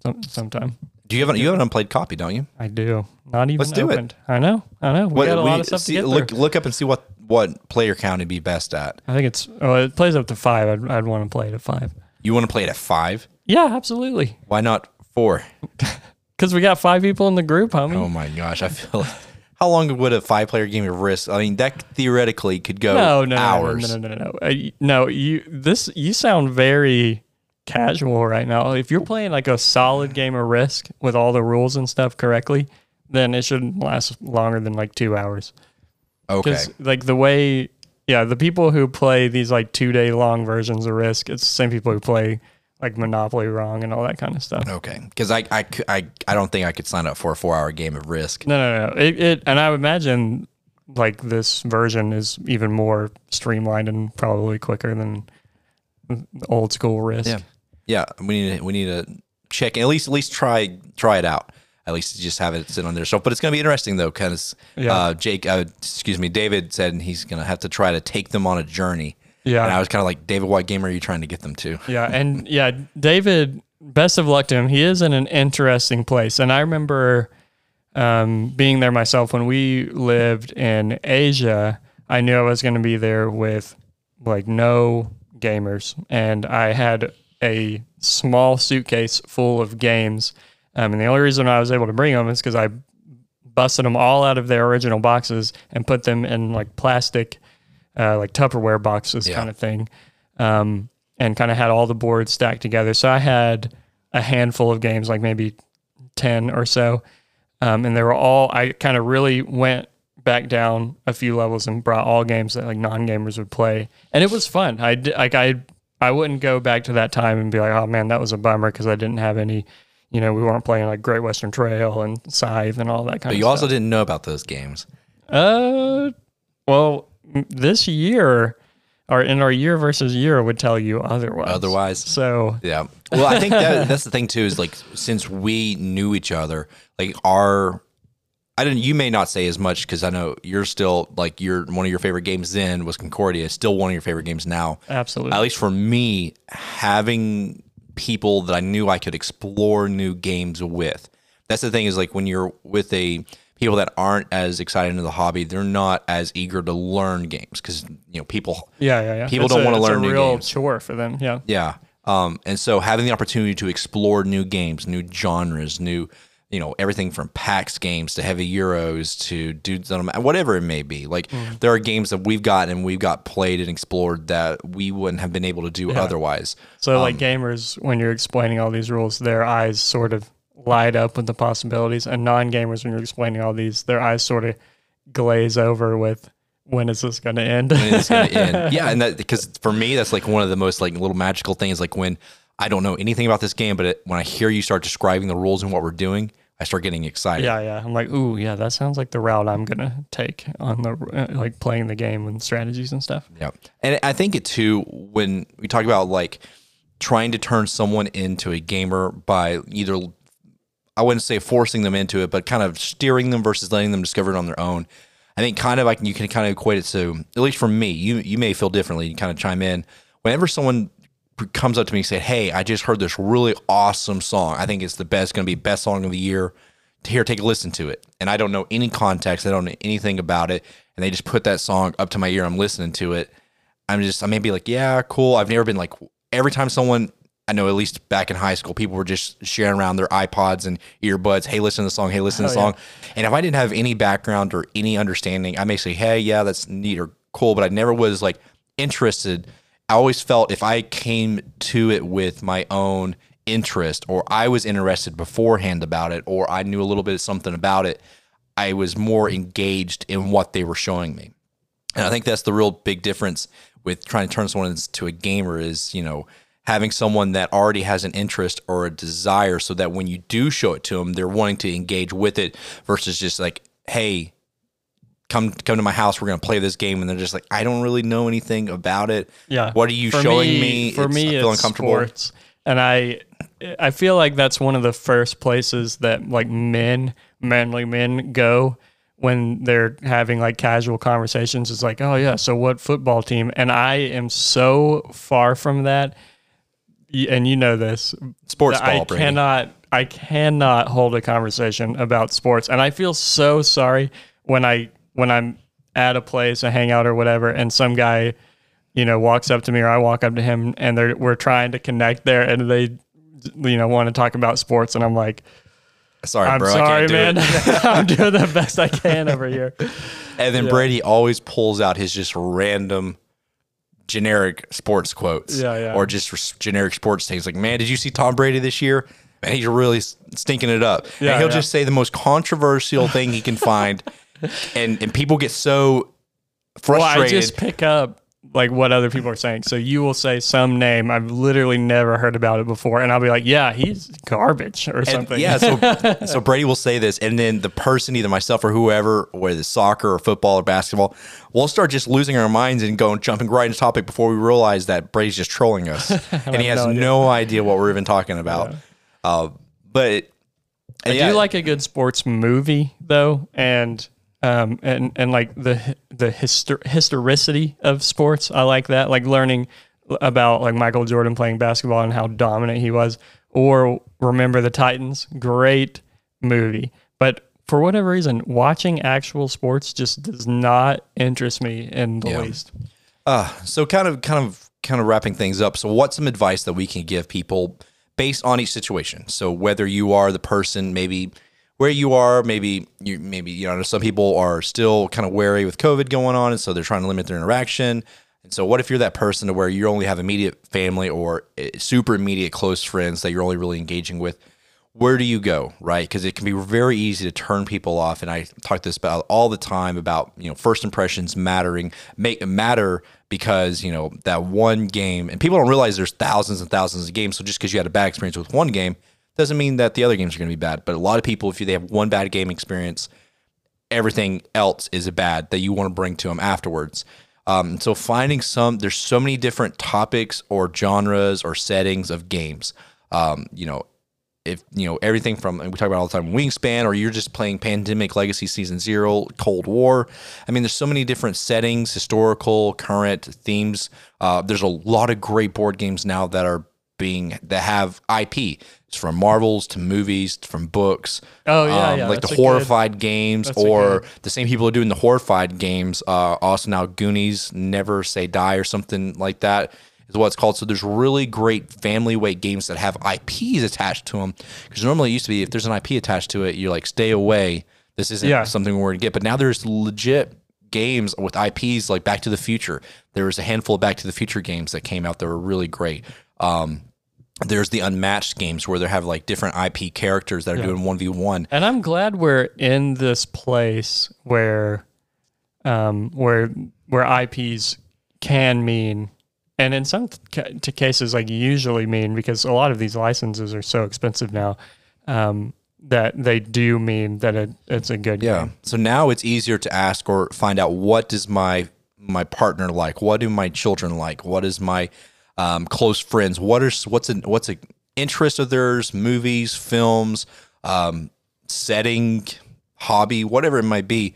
some, sometime. Do you have an, you have an unplayed copy, don't you? I do. Not even Let's do it. I know. I know. We What- got a we- lot of stuff see- to get look through. look up and see what what player count would be best at. I think it's. Oh, it plays up to five. I'd, I'd want to play it at five. You want to play it at five? Yeah, absolutely. Why not four? because we got five people in the group, homie. Oh my gosh, I feel. Like, How long would a five-player game of Risk? I mean, that theoretically could go no, no, no, hours. no, no, no, no, no. Uh, no, you this you sound very casual right now. If you're playing like a solid game of Risk with all the rules and stuff correctly, then it shouldn't last longer than like two hours. Okay, like the way, yeah, the people who play these like two day long versions of Risk, it's the same people who play like Monopoly wrong and all that kind of stuff. okay, because I, I, I, I don't think I could sign up for a four-hour game of Risk. No, no, no. It, it and I would imagine like this version is even more streamlined and probably quicker than old school Risk. Yeah, yeah. We need to, we need to check at least at least try try it out. At least just have it sit on their shelf. but it's going to be interesting though, because Yeah. uh, Jake, uh, excuse me, David said he's going to have to try to take them on a journey. Yeah. And I was kind of like, David, what game are you trying to get them to? Yeah, and yeah, David. Best of luck to him. He is in an interesting place, and I remember um, being there myself when we lived in Asia. I knew I was going to be there with like no gamers, and I had a small suitcase full of games. Um, and the only reason I was able to bring them is because I busted them all out of their original boxes and put them in like plastic, uh, like Tupperware boxes Yeah. kind of thing, um, and kind of had all the boards stacked together. So I had a handful of games, like maybe ten or so, um, and they were all. I kind of really went back down a few levels and brought all games that like non gamers would play, and it was fun. I like I I wouldn't go back to that time and be like, oh man, that was a bummer because I didn't have any. You know, we weren't playing like Great Western Trail and Scythe and all that kind But of stuff. But you also didn't know about those games. Uh, well, this year, or in our year versus year, would tell you otherwise. Otherwise, So Yeah. Well, I think that that's the thing too is like since we knew each other, like our I didn't you may not say as much cuz I know you're still like your one of your favorite games then was Concordia, still one of your favorite games now. absolutely, At least for me, having people that I knew I could explore new games with. That's the thing is like when you're with a people that aren't as excited into the hobby, they're not as eager to learn games cuz you know, people yeah, yeah, yeah. people It's don't wanna learn a new real games. chore for them. Yeah, yeah. Um, and so having the opportunity to explore new games, new genres, new, you know, everything from PAX games to heavy Euros to dudes on whatever it may be. Like Mm. there are games that we've gotten and we've got played and explored that we wouldn't have been able to do otherwise. So like Um, gamers, when you're explaining all these rules, their eyes sort of light up with the possibilities, and non-gamers, when you're explaining all these, their eyes sort of glaze over with when is this going to end? when gonna end. Yeah, and that because for me that's like one of the most like little magical things. Like when I don't know anything about this game, but it, when I hear you start describing the rules and what we're doing, I start getting excited. yeah, yeah. I'm like, ooh, yeah, that sounds like the route I'm gonna take on the uh, like playing the game and strategies and stuff. Yeah. And I think it too, when we talk about like trying to turn someone into a gamer by either, I wouldn't say forcing them into it, but kind of steering them versus letting them discover it on their own. I think kind of like you can kind of equate it to, at least for me, you, you may feel differently. You kind of chime in. Whenever someone comes up to me and say, Hey, I just heard this really awesome song. I think it's the best, going to be best song of the year. Here, take a listen to it. And I don't know any context. I don't know anything about it. And they just put that song up to my ear. I'm listening to it. I'm just, I may be like, yeah, cool. I've never been like, every time someone, I know at least back in high school, people were just sharing around their iPods and earbuds. Hey, listen to the song. Hey, listen to the Oh, yeah. song. And if I didn't have any background or any understanding, I may say, hey, yeah, that's neat or cool, but I never was like interested. I always felt if I came to it with my own interest or I was interested beforehand about it or I knew a little bit of something about it, I was more engaged in what they were showing me. And I think that's the real big difference with trying to turn someone into a gamer is, you know, having someone that already has an interest or a desire so that when you do show it to them, they're wanting to engage with it versus just like, hey, come come to my house, we're going to play this game and they're just like, I don't really know anything about it. Yeah. What are you For showing me? For It's- me, I feel it's uncomfortable. sports, and I, I feel like that's one of the first places that like men, manly men, go when they're having like casual conversations. It's like, oh yeah, so what football team? And I am so far from that. And you know this, Sports I Brady. cannot I cannot hold a conversation about sports and I feel so sorry when I when I'm at a place a hangout or whatever and some guy you know walks up to me or I walk up to him and they're we're trying to connect there and they you know want to talk about sports and I'm like Sorry, I'm bro. I sorry, do man. it. I'm doing the best I can over here. And then Brady always pulls out his just random generic sports quotes. Yeah, yeah. Or just generic sports things. Like, man, did you see Tom Brady this year? Man, he's really stinking it up. Yeah, and he'll yeah. just say the most controversial thing he can find. And and people get so Well, I frustrated. just pick up like what other people are saying. So you will say some name I've literally never heard about it before, and I'll be like, "Yeah, he's garbage" or And, something. yeah, so so Brady will say this, and then the person, either myself or whoever, whether it's soccer or football or basketball, we'll start just losing our minds and going jumping right into topic before we realize that Brady's just trolling us, and he has no no idea. idea. what we're even talking about. Uh, but I yeah, do like a good sports movie though, and um and and like the the histor- historicity of sports. I like that, like learning about like Michael Jordan playing basketball and how dominant he was, or Remember the Titans. Great movie, but for whatever reason, watching actual sports just does not interest me in the Yeah. least. Uh, so kind of kind of kind of wrapping things up. So what's some advice that we can give people based on each situation? So whether you are the person maybe where you are, maybe you maybe you know some people are still kind of wary with COVID going on and so they're trying to limit their interaction. And so what if you're that person to where you only have immediate family or eh, super immediate close friends that you're only really engaging with? where do you go right because it can be very easy to turn people off and i talk this about all the time about you know first impressions mattering make matter because you know that one game and people don't realize there's thousands and thousands of games so just because you had a bad experience with one game doesn't mean that the other games are going to be bad but a lot of people if they have one bad game experience everything else is bad that you want to bring to them afterwards. Um, so finding some, there's so many different topics or genres or settings of games. Um, you know, if you know everything from we talk about all the time Wingspan, or you're just playing Pandemic Legacy Season Zero, Cold War. I mean, there's so many different settings, historical, current themes. Uh, there's a lot of great board games now that are being that have IP. It's from Marvels to movies, from books. Oh, yeah, um, yeah, like the that's good- horrified games, that's or the same people are doing the horrified games. Uh, also now Goonies, Never Say Die, or something like that is what it's called. So there's really great family weight games that have IPs attached to them. Because normally it used to be if there's an IP attached to it, you're like, stay away. This isn't Yeah. something we're gonna get. But now there's legit games with IPs like Back to the Future. There was a handful of Back to the Future games that came out that were really great. Um, there's the unmatched games where they have like different IP characters that are doing one v one. And I'm glad we're in this place where, um, where where IPs can mean, and in some ca- to cases like usually mean because a lot of these licenses are so expensive now, um, that they do mean that it, it's a good Yeah. game. So now it's easier to ask or find out what does my my partner like? What do my children like? What is my um, close friends? What is what's a what's a interest of theirs? Movies, films, um, setting, hobby, whatever it might be.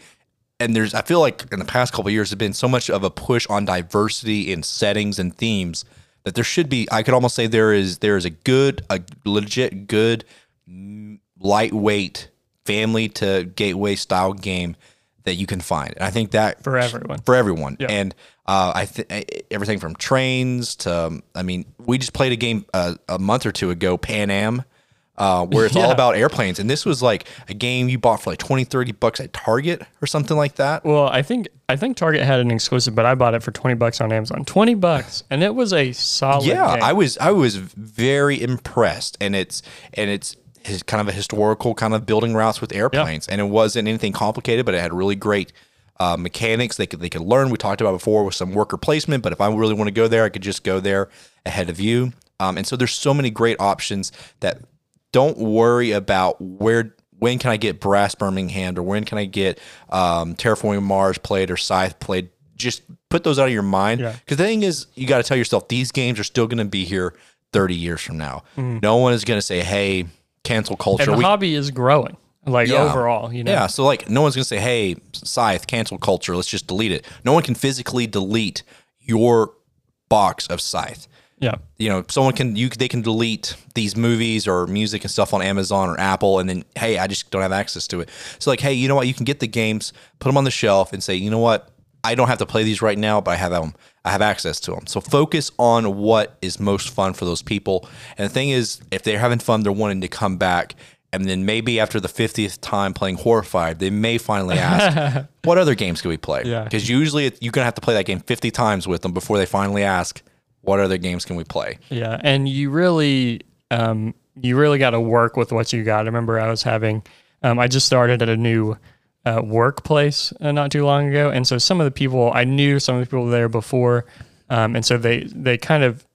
And there's I feel like in the past couple years there's been so much of a push on diversity in settings and themes that there should be I could almost say there is there is a good a legit good lightweight family to gateway style game that you can find. And I think that For everyone. for everyone. Yeah. And uh, I think everything from trains to, um, I mean, we just played a game uh, a month or two ago, Pan Am, uh, where it's all about airplanes. And this was like a game you bought for like 20, 30 bucks at Target or something like that. Well, I think I think Target had an exclusive, but I bought it for twenty bucks on Amazon. Twenty bucks, and it was a solid. yeah, game. I was I was very impressed, and it's and it's his kind of a historical kind of building routes with airplanes, and it wasn't anything complicated, but it had really great uh, mechanics they could they could learn. We talked about before with some worker placement, but if I really want to go there, I could just go there ahead of you. Um, and so there's so many great options that don't worry about where when can I get Brass Birmingham or when can I get um, Terraforming Mars played or Scythe played. Just put those out of your mind. Yeah. Because the thing is, you got to tell yourself these games are still going to be here 30 years from now. No one is going to say, "Hey, cancel culture." And the We- hobby is growing. Like Yeah. overall, you know. yeah, so like no one's gonna say, "Hey, Scythe, cancel culture. Let's just delete it." No one can physically delete your box of Scythe. Yeah. You know, someone can you they can delete these movies or music and stuff on Amazon or Apple, and then hey, I just don't have access to it. So like, hey, you know what? You can get the games, put them on the shelf, and say, you know what? I don't have to play these right now, but I have them. I have access to them. So focus on what is most fun for those people. And the thing is, if they're having fun, they're wanting to come back. And then maybe after the 50th time playing Horrified, they may finally ask, what other games can we play? Yeah. Because usually it- you're going to have to play that game 50 times with them before they finally ask, what other games can we play? Yeah, and you really, um, you really got to work with what you got. I remember I was having, um, I just started at a new uh, workplace uh, not too long ago, and so some of the people I knew some of the people there before, um, and so they they kind of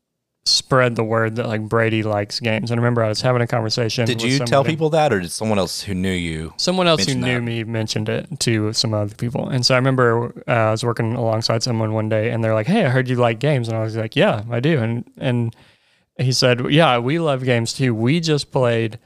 spread the word that like Brady likes games. And I remember I was having a conversation. Did you tell people that, or did someone else who knew you? Someone else who knew that. me mentioned it to some other people. And so I remember uh, I was working alongside someone one day and they're like, Hey, I heard you like games. And I was like, Yeah, I do. And, and he said, Yeah, we love games too. We just played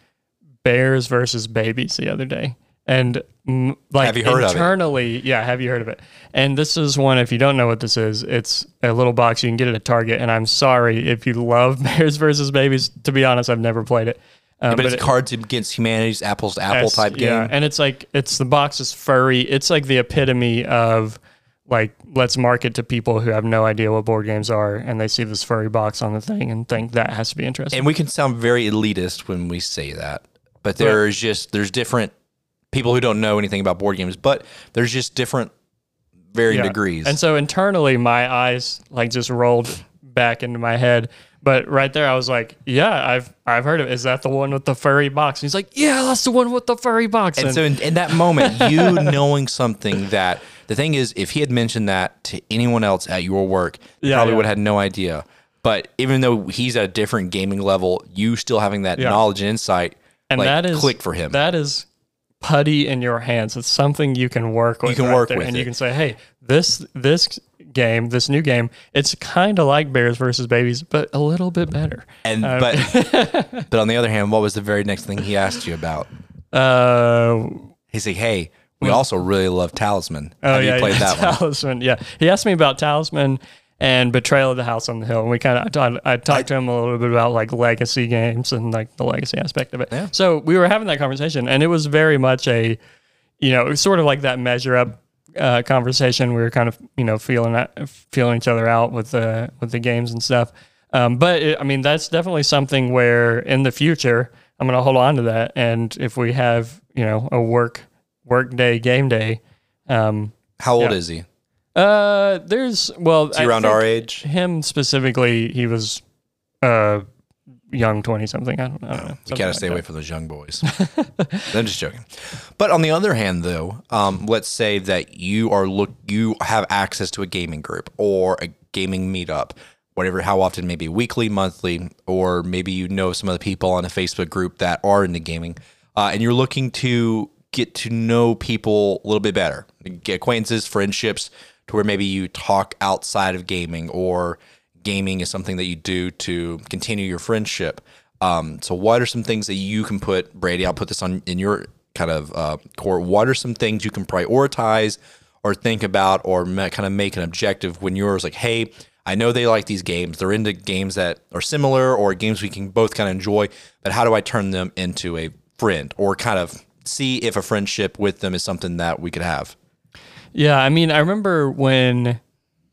Bears versus Babies the other day. And mm, like Have you heard of it? internally, yeah, have you heard of it? And this is one, if you don't know what this is, it's a little box you can get it at Target. And I'm sorry if you love Bears versus Babies. To be honest, I've never played it. Um, but, it's it- Cards Against Humanity's apples to apple type game. Yeah, and it's like it's the box is furry. It's like the epitome of like let's market to people who have no idea what board games are, and they see this furry box on the thing and think that has to be interesting. and we can sound very elitist when we say that, but there's just there's different people who don't know anything about board games, but there's just different varying Yeah. degrees. And so internally, my eyes like just rolled back into my head. But right there, I was like, "Yeah, I've I've heard of. it. Is that the one with the furry box?" And he's like, "Yeah, that's the one with the furry box." And so in, in that moment, you knowing something that the thing is, if he had mentioned that to anyone else at your work, Yeah, probably yeah. would have had no idea. But even though he's at a different gaming level, you still having that knowledge and insight, and like, that is click for him. That is putty in your hands. It's something you can work with. You can right work there, with and it. you can say, "Hey, this this game, this new game, it's kind of like Bears versus Babies, but a little bit better." and Uh, but but on the other hand, what was the very next thing he asked you about? Uh, He's like, "Hey, we also really love Talisman. oh Have yeah, you played yeah, that one?" Talisman. Yeah, he asked me about Talisman and Betrayal of the House on the Hill, and we kind of I, talked- I talked to him a little bit about like legacy games and like the legacy aspect of it. Yeah. So we were having that conversation, and it was very much a, you know, it was sort of like that measure up uh, conversation. We were kind of you know feeling feeling each other out with the with the games and stuff. Um, but it, I mean, that's definitely something where in the future I'm going to hold on to that, and if we have you know a work work day game day. Um, How old Yeah. is he? Uh, there's well, Is he I around think our age? Him specifically, he was uh young twenty something. I don't, I don't know. We gotta stay away from those young boys. I'm just joking. But on the other hand, though, um, let's say that you are look you have access to a gaming group or a gaming meetup, whatever. How often? Maybe weekly, monthly, or maybe you know some of the people on a Facebook group that are into gaming, uh, and you're looking to get to know people a little bit better, get acquaintances, friendships, to where maybe you talk outside of gaming or gaming is something that you do to continue your friendship. Um, so, what are some things that you can put, Brady? I'll put this on in your kind of uh, core. What are some things you can prioritize or think about or ma- kind of make an objective when you're like, hey, I know they like these games. They're into games that are similar or games we can both kind of enjoy, but how do I turn them into a friend or kind of see if a friendship with them is something that we could have? Yeah, I mean, I remember when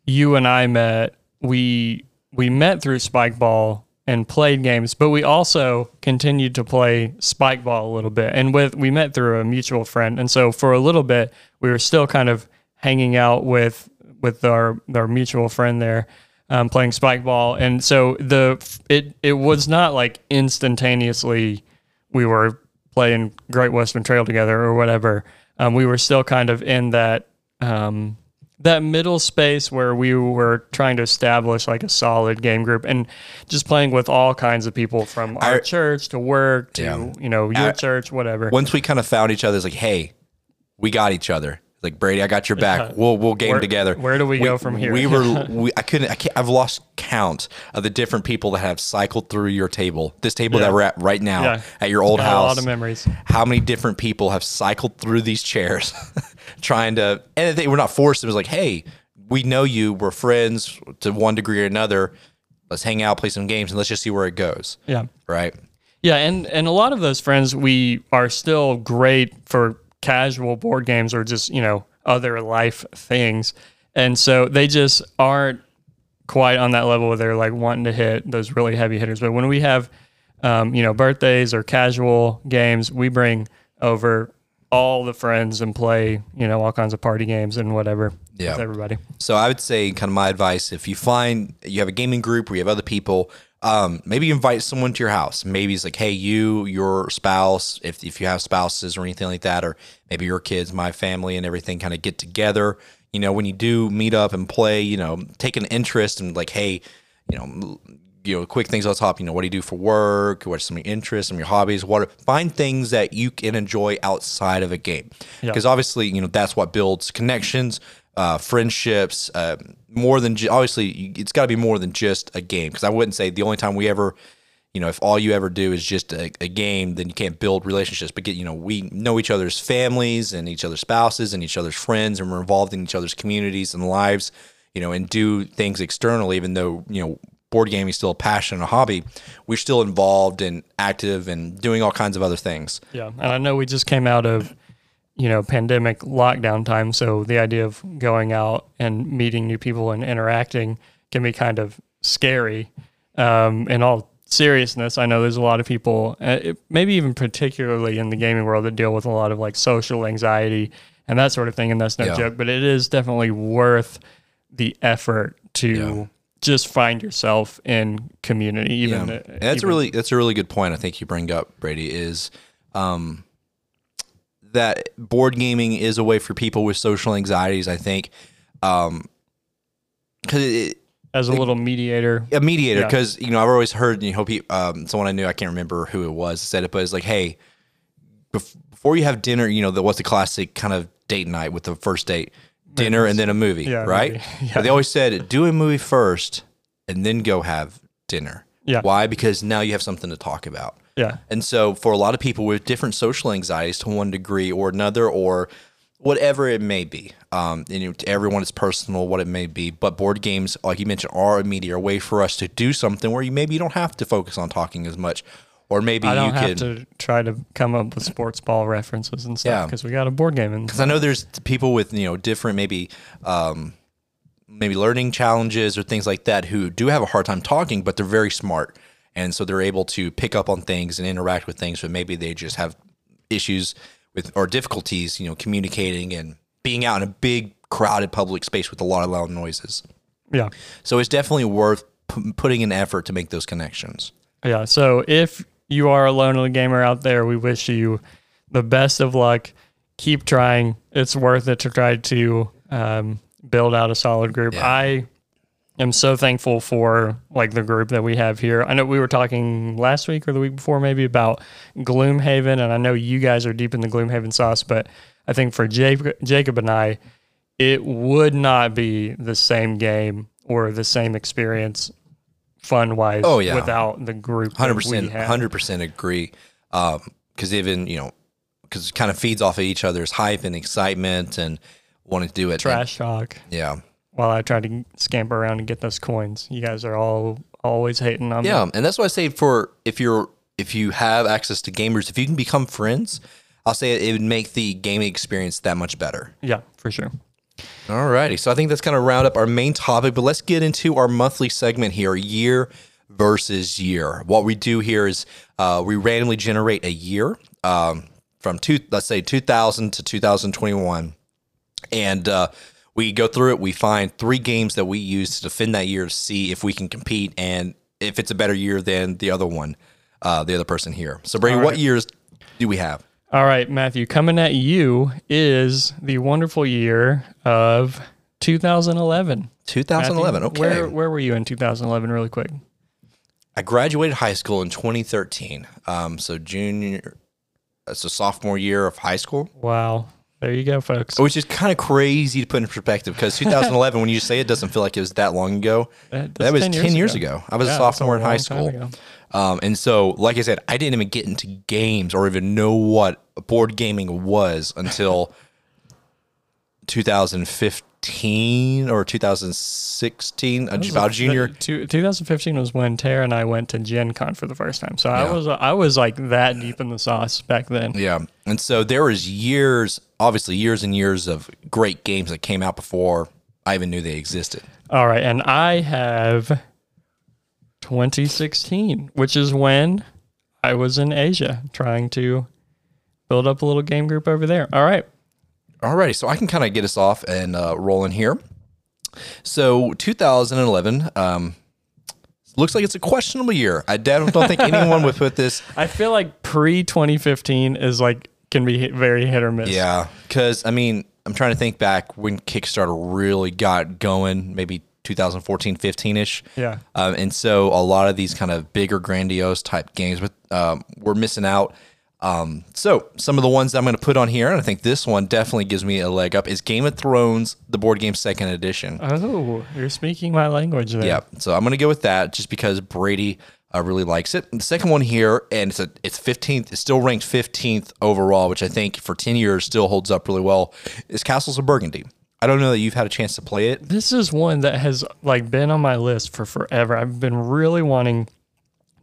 you and I met, we we met through Spikeball and played games, but we also continued to play Spikeball a little bit. And with we met through a mutual friend, and so for a little bit, we were still kind of hanging out with with our our mutual friend there. Um, playing Spikeball, and so the it it was not like instantaneously we were playing Great Western Trail together or whatever. Um, we were still kind of in that um, that middle space where we were trying to establish like a solid game group and just playing with all kinds of people from our church to work to Yeah. you know your church whatever. Once we kind of found each other, it's like, hey, we got each other. Like Brady, I got your back. Uh, we'll we'll game Where- together. where do we go from here? We were we, I couldn't I can't, I've lost count of the different people that have cycled through your table. This table Yeah. that we're at right now Yeah. at your old Got house. a lot of memories. How many different people have cycled through these chairs trying to and they were not forced. It was like, hey, we know you. We're friends to one degree or another. Let's hang out, play some games, and let's just see where it goes. Yeah. Right. Yeah, and and a lot of those friends we are still great for casual board games or just you know other life things, and so they just aren't quite on that level where they're like wanting to hit those really heavy hitters. But when we have um, you know, birthdays or casual games, we bring over all the friends and play, you know, all kinds of party games and whatever Yeah. with everybody. So I would say, kind of my advice: if you find you have a gaming group where you have other people, um, maybe invite someone to your house. Maybe it's like, hey, you, your spouse, if if you have spouses or anything like that, or maybe your kids, my family, and everything, kind of get together. You know, when you do meet up and play, you know, take an interest and like, hey, you know. You know, quick things on top. You know, what do you do for work? What's some of your interests, some of your hobbies? What are, find things that you can enjoy outside of a game, Yeah. because obviously, you know, that's what builds connections, uh, friendships, uh, more than ju- obviously it's got to be more than just a game. Because I wouldn't say the only time we ever, you know, if all you ever do is just a, a game, then you can't build relationships. But get, you know, we know each other's families and each other's spouses and each other's friends, and we're involved in each other's communities and lives, you know, and do things externally, even though you know. Board gaming is still a passion and a hobby. We're still involved and active and doing all kinds of other things. Yeah, and I know we just came out of you know pandemic lockdown time, so the idea of going out and meeting new people and interacting can be kind of scary. Um, in all seriousness, I know there's a lot of people, uh, maybe even particularly in the gaming world, that deal with a lot of like social anxiety and that sort of thing, and that's no Yeah. joke. But it is definitely worth the effort to. Yeah. Just find yourself in community, even Yeah. that's a really that's a really good point. I think you bring up Brady is um, that board gaming is a way for people with social anxieties. I think because it, as a little mediator. a mediator Yeah. because you know I've always heard you know um, someone I knew I can't remember who it was said it, but it's like hey, bef- before you have dinner, you know the, what's the classic kind of date night with the first date, dinner and then a movie, Yeah, right? movie. Yeah. But they always said do a movie first and then go have dinner. Yeah. Why? Because now you have something to talk about. Yeah. And so, for a lot of people with different social anxieties to one degree or another, or whatever it may be, um, and you know, to everyone it's personal, what it may be. But board games, like you mentioned, are a media, a way for us to do something where you maybe you don't have to focus on talking as much, or maybe I you don't have can. to try to come up with sports ball references and stuff because we got a board game. And Because I know there's people with you know different maybe. Um, maybe learning challenges or things like that who do have a hard time talking but they're very smart and so they're able to pick up on things and interact with things but maybe they just have issues with or difficulties you know communicating and being out in a big crowded public space with a lot of loud noises yeah, so it's definitely worth p- putting an effort to make those connections yeah. So if you are a lonely gamer out there, we wish you the best of luck. Keep trying. It's worth it to try to um, build out a solid group. Yeah. I am so thankful for like the group that we have here. I know we were talking last week or the week before maybe about Gloomhaven, and I know you guys are deep in the Gloomhaven sauce, but I think for Jacob, Jacob and I, it would not be the same game or the same experience fun wise Oh, yeah. without the group. hundred percent, hundred percent agree. Um, because even you know, because it kind of feeds off of each other's hype and excitement and wanting to do it. Trash talk Yeah, while I try to scamper around and get those coins. You guys are all always hating on me. yeah, and that's why I say for if you're if you have access to gamers, if you can become friends, I'll say it, it would make the gaming experience that much better. Yeah, for sure. Alrighty, so I think that's kind of round up our main topic, but let's get into our monthly segment here: year versus year. What we do here is uh, we randomly generate a year um, from two, let's say 2000 to 2021, and uh, we go through it. We find three games that we use to defend that year to see if we can compete and if it's a better year than the other one, uh, the other person here. So, Brady, All what years do we have? All right, Matthew, coming at you is the wonderful year of 2011. 2011. Matthew, Okay. Where where were you in 2011 really quick? I graduated high school in 2013. Um, so junior, it's a sophomore year of high school, Wow. There you go, folks. which is kind of crazy to put in perspective because 2011, when you say it, doesn't feel like it was that long ago. That- That was 10 years, ago. I was Yeah, a that's a sophomore in high school. Um, and so, like I said, I didn't even get into games or even know what board gaming was until 2015 or 2016, about junior. The- two- 2015 was when Tara and I went to Gen Con for the first time. So Yeah. I was I was like that deep in the sauce back then. Yeah. And so there was years, obviously years and years of great games that came out before I even knew they existed. All right, and I have 2016, which is when I was in Asia trying to build up a little game group over there. All right. Alrighty, so I can kind of get us off and uh, roll in here. So 2011 um, looks like it's a questionable year. I don't, don't think anyone would put this. I feel like pre 2015 is like can be hit- very hit or miss. Yeah, because I mean, I'm trying to think back when Kickstarter really got going, maybe 2014, 15 ish. Yeah. Um, and so a lot of these kind of bigger, grandiose type games, but um, we're missing out. Um, so some of the ones I'm going to put on here, and I think this one definitely gives me a leg up, is Game of Thrones, the board game second edition. Oh, you're speaking my language there. Yeah, so I'm going to go with that just because Brady uh, really likes it. And the second one here, and it's a it's 15th, it's still ranked 15th overall, which I think for 10 years still holds up really well. Is Castles of Burgundy. I don't know that you've had a chance to play it. This is one that has like been on my list for forever. I've been really wanting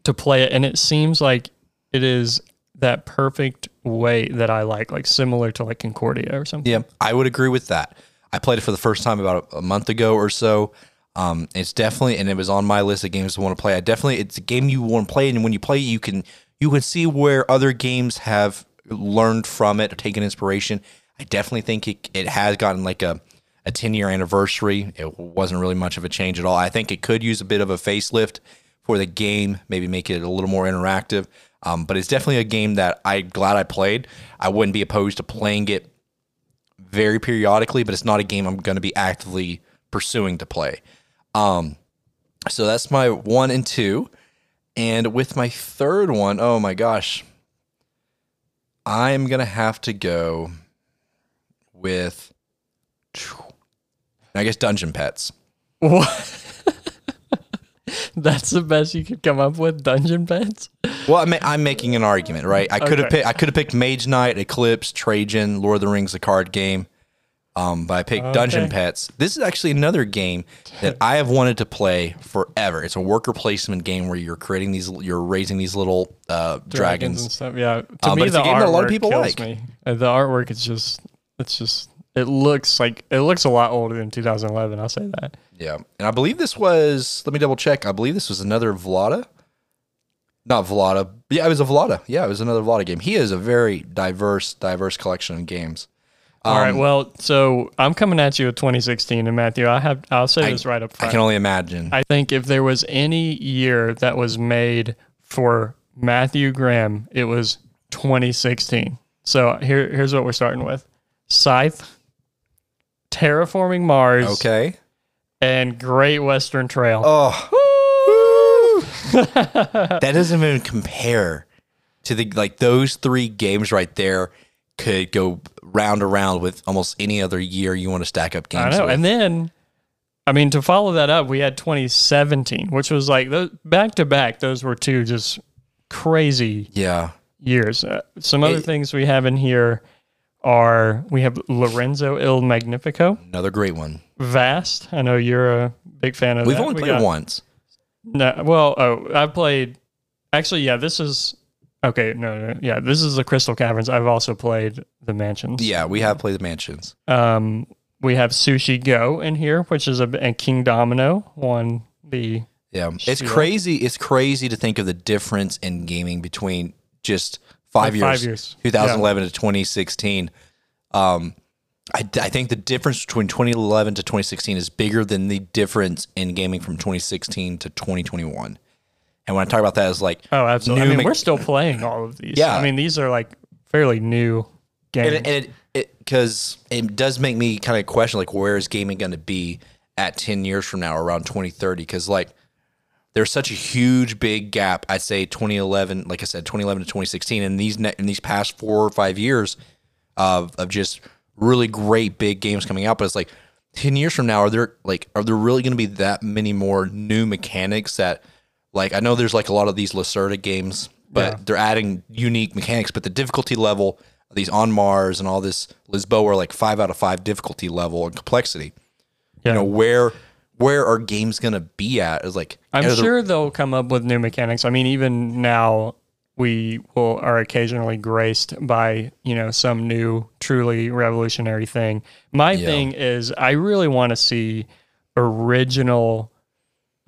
to play it, and it seems like it is that perfect way that I like, like similar to like Concordia or something. Yeah, I would agree with that. I played it for the first time about a, month ago or so. Um, it's definitely, and it was on my list of games to want to play. I definitely, it's a game you want to play, and when you play, you can you can see where other games have learned from it or taken inspiration. I definitely think it, it has gotten like a a 10 year anniversary. It wasn't really much of a change at all. I think it could use a bit of a facelift for the game, maybe make it a little more interactive. Um, but it's definitely a game that I'm glad I played. I wouldn't be opposed to playing it very periodically, but it's not a game I'm going to be actively pursuing to play. Um, so that's my one and two. And with my third one, oh my gosh, I'm going to have to go with, I guess, Dungeon Petz. What? That's the best you could come up with, Dungeon Petz? Well, I'm, I'm making an argument, right? I could have Okay. picked. I could have picked Mage Knight, Eclipse, Trajan, Lord of the Rings, the card game. Um, but I picked Dungeon Petz. This is actually another game that I have wanted to play forever. It's a worker placement game where you're creating these, you're raising these little uh, dragons. and stuff. Yeah. To but me, it's the a game that a lot of people like. Me. Uh, The artwork is just, it's just, it looks like, it looks a lot older than 2011. I'll say that. Yeah, and I believe this was. Let me double check. I believe this was another Vlaada. Not Vlaada. Yeah, it was a Vlaada. Yeah, it was another Vlaada game. He has a very diverse, diverse collection of games. All right. Um, Well, so I'm coming at you with 2016, and Matthew, I have, I'll say this right up front. I can only imagine. I think if there was any year that was made for Matthew Graham, it was 2016. So here, here's what we're starting with: Scythe, Terraforming Mars, okay. And Great Western Trail. Oh, that doesn't even compare to the like those three games right there. Could go round around with almost any other year you want to stack up games. I know. with. And then, I mean, to follow that up, we had 2017, which was like those back to back. Those were two just crazy yeah, years. Uh, some other It- things we have in here are we have Lorenzo Il Magnifico, another great one. Vast. I know you're a big fan of We've that. only We played got- once. No, well, oh, I played. Actually, yeah, this is okay. No, no, yeah, this is the Crystal Caverns. I've also played the Mansions. Yeah, we have played the mansions. Um, we have Sushi Go in here, which is a and Kingdomino won the Yeah, it's Sure. crazy. It's crazy to think of the difference in gaming between just five Like years, five years. 2011 to 2016. Um, I, I think the difference between 2011 to 2016 is bigger than the difference in gaming from 2016 to 2021. And when I talk about that, is like Oh, absolutely. I mean, me- we're still playing all of these. Yeah. I mean, these are like fairly new games. and it, and it because it, does make me kind of question like where is gaming going to be at 10 years from now around 2030 because like there's such a huge big gap i'd say 2011 like i said 2011 to 2016 and these ne- in these past four or five years of, of just really great big games coming out but it's like 10 years from now are there like are there really going to be that many more new mechanics that like i know there's like a lot of these lacerda games but Yeah. they're adding unique mechanics but the difficulty level these on mars and all this lisboa are like five out of five difficulty level and complexity yeah. you know where where are games going to be at is like I'm the- sure they'll come up with new mechanics. I mean, even now we will are occasionally graced by you know some new truly revolutionary thing. My Yeah. thing is, I really want to see original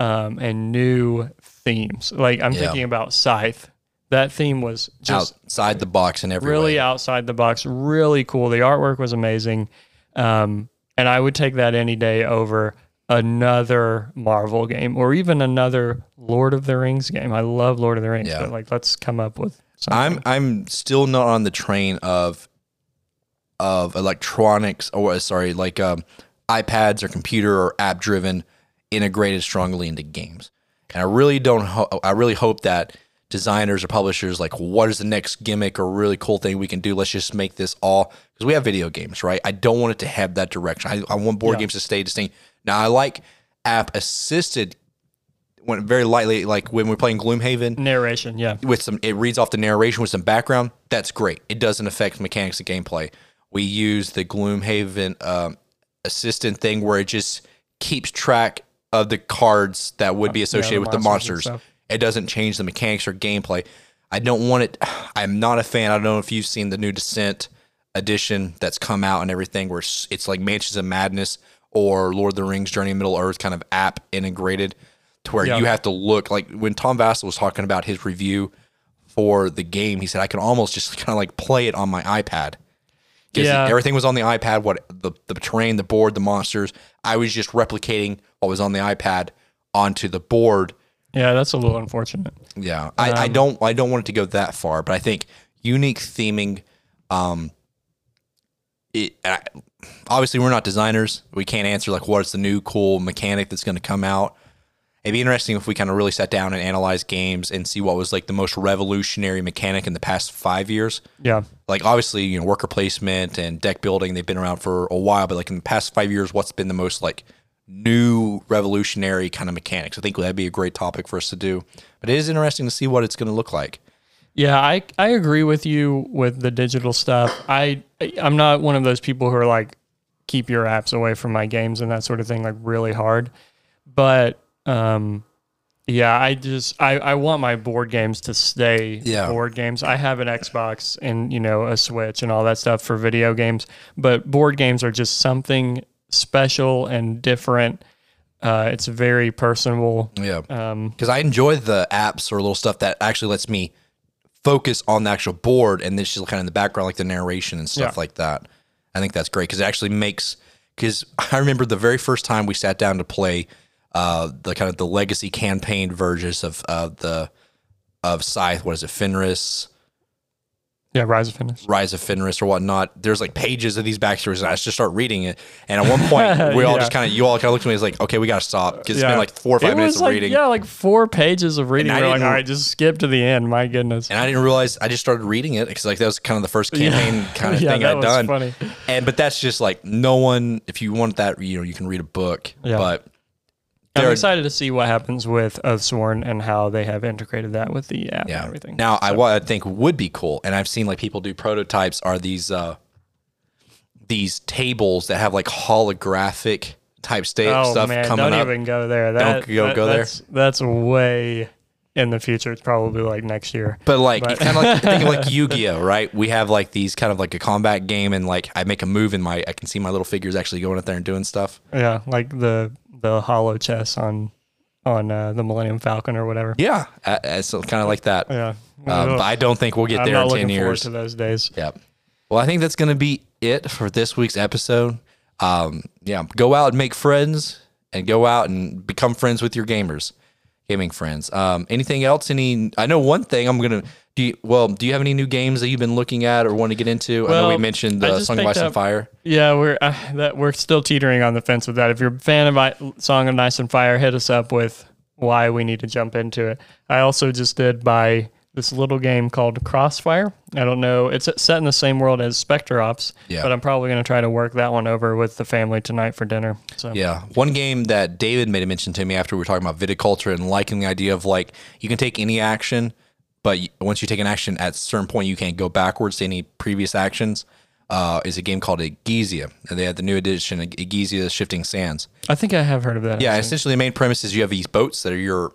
um, and new themes. Like I'm Yeah. thinking about Scythe. That theme was just outside the box in every really way. outside the box, really cool. The artwork was amazing. Um, and I would take that any day over another Marvel game or even another Lord of the Rings game. I love Lord of the Rings, Yeah. but like let's come up with something. I'm I'm still not on the train of of electronics or sorry, like um, iPads or computer or app driven integrated strongly into games. And I really don't. Ho- I really hope that designers or publishers like, what is the next gimmick or really cool thing we can do? Let's just make this all because we have video games, right? I don't want it to have that direction. I, I want board games to stay distinct. Now I like app assisted. When very lightly, like when we're playing Gloomhaven, narration, yeah. with some it reads off the narration with some background. That's great. It doesn't affect mechanics of gameplay. We use the gloomhaven um, assistant thing where it just keeps track of the cards that would be associated with the monsters and monsters. it doesn't change the mechanics or gameplay. I don't want it i'm not a fan. I don't know if you've seen the new descent edition that's come out and everything where it's, it's like mansions of madness or lord of the rings journey in middle earth kind of app integrated to where Yeah. you have to look like when tom vasel was talking about his review for the game he said i can almost just kind of like play it on my ipad because Yeah. everything was on the ipad what the, the terrain the board the monsters i was just replicating what was on the ipad onto the board Yeah, that's a little unfortunate. yeah, I, Um, I don't I don't want it to go that far, but I think unique theming. Um, it I, obviously we're not designers. We can't answer like what's the new cool mechanic that's going to come out. It'd be interesting if we kind of really sat down and analyzed games and see what was like the most revolutionary mechanic in the past five years. Yeah. Like obviously, you know, worker placement and deck building, they've been around for a while, but like in the past five years, what's been the most like new revolutionary kind of mechanics? I think that'd be a great topic for us to do. But it is interesting to see what it's going to look like. Yeah, I I agree with you with the digital stuff. I I'm not one of those people who are like keep your apps away from my games and that sort of thing like really hard. But um yeah, I just I, I want my board games to stay Yeah. board games. I have an Xbox and you know a Switch and all that stuff for video games, but board games are just something special and different. Uh, it's very personable. Yeah. Um, Because I enjoy the apps or little stuff that actually lets me focus on the actual board and then she's kind of in the background, like the narration and stuff Yeah. like that. I think that's great because it actually makes. Because I remember the very first time we sat down to play uh, the kind of the legacy campaign versions of of the of Scythe. What is it, Fenris? Yeah, Rise of Fenris. Rise of Fenris or whatnot. There's like pages of these backstories, and I just start reading it. And at one point, we all Yeah. just kind of, you all kind of looked at me as like, okay, we got to stop because it's Yeah. been like four or five It minutes was of like, reading. Yeah, like four pages of reading. And I We're like, all right, just skip to the end. My goodness. and I didn't realize I just started reading it because like that was kind of the first campaign kind of Yeah, thing I'd was done. funny. And but that's just like no one. If you want that, you know, you can read a book. Yeah. But I'm there- excited to see what happens with Oathsworn and how they have integrated that with the app yeah, and everything. Now, I what I think would be cool, and I've seen like people do prototypes are these uh these tables that have like holographic type state oh stuff man, coming don't up. even go there. That, go- that- go there. that's, That's way in the future. It's probably like next year. But like But- kind of like think of like Yu-Gi-Oh, right? We have like these kind of like a combat game, and like I make a move, and my I can see my little figures actually going up there and doing stuff. Yeah, like the the hollow chess on on uh, the Millennium Falcon or whatever. Yeah, uh, uh, so kind of like that. Yeah. Um, but I don't think we'll get I'm there not in looking ten forward years. to those days. Yep. Well, I think that's going to be it for this week's episode. Um, yeah, go out and make friends and go out and become friends with your gamers, gaming friends. Um, anything else? Any? I know one thing. I'm gonna. Do you, well, do you have any new games that you've been looking at or want to get into? I know we mentioned the Song of Ice and Fire. Yeah, we're uh, that we're still teetering on the fence with that. If you're a fan of I, Song of Ice and Fire, hit us up with why we need to jump into it. I also just did buy this little game called Crossfire. I don't know. It's set in the same world as Specter Ops, Yeah. but I'm probably going to try to work that one over with the family tonight for dinner. So Yeah. One game that David made a mention to me after we were talking about viticulture and liking the idea of like you can take any action, but once you take an action at a certain point, you can't go backwards to any previous actions. Uh, is a game called Egizia. And they had the new edition, Egizia Shifting Sands. I think I have heard of that. Yeah, actually. essentially the main premise is you have these boats that are your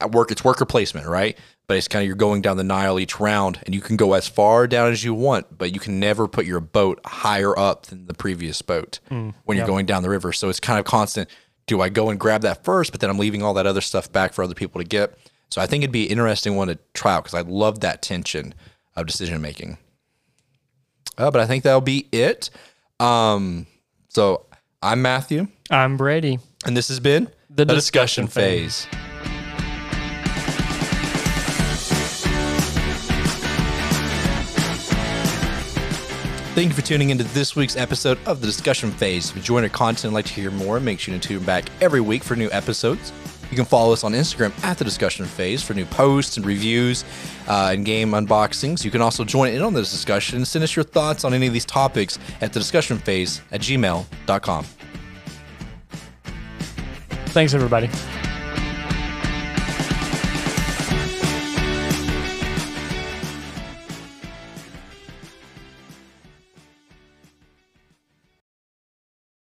at work. It's worker placement, right? But it's kind of you're going down the Nile each round, and you can go as far down as you want, but you can never put your boat higher up than the previous boat when you're going down the river. So it's kind of constant. Do I go and grab that first, but then I'm leaving all that other stuff back for other people to get? So I think it'd be an interesting one to try out because I love that tension of decision making. Uh, but I think that'll be it. Um, so I'm Matthew, I'm Brady. and this has been The A Discussion phase. Thank you for tuning into this week's episode of the Discussion Phase. If you enjoy our content and like to hear more, make sure to tune back every week for new episodes. You can follow us on Instagram at the Discussion Phase for new posts and reviews uh, and game unboxings. You can also join in on this discussion and send us your thoughts on any of these topics at the Discussion Phase at gmail.com. Thanks, everybody.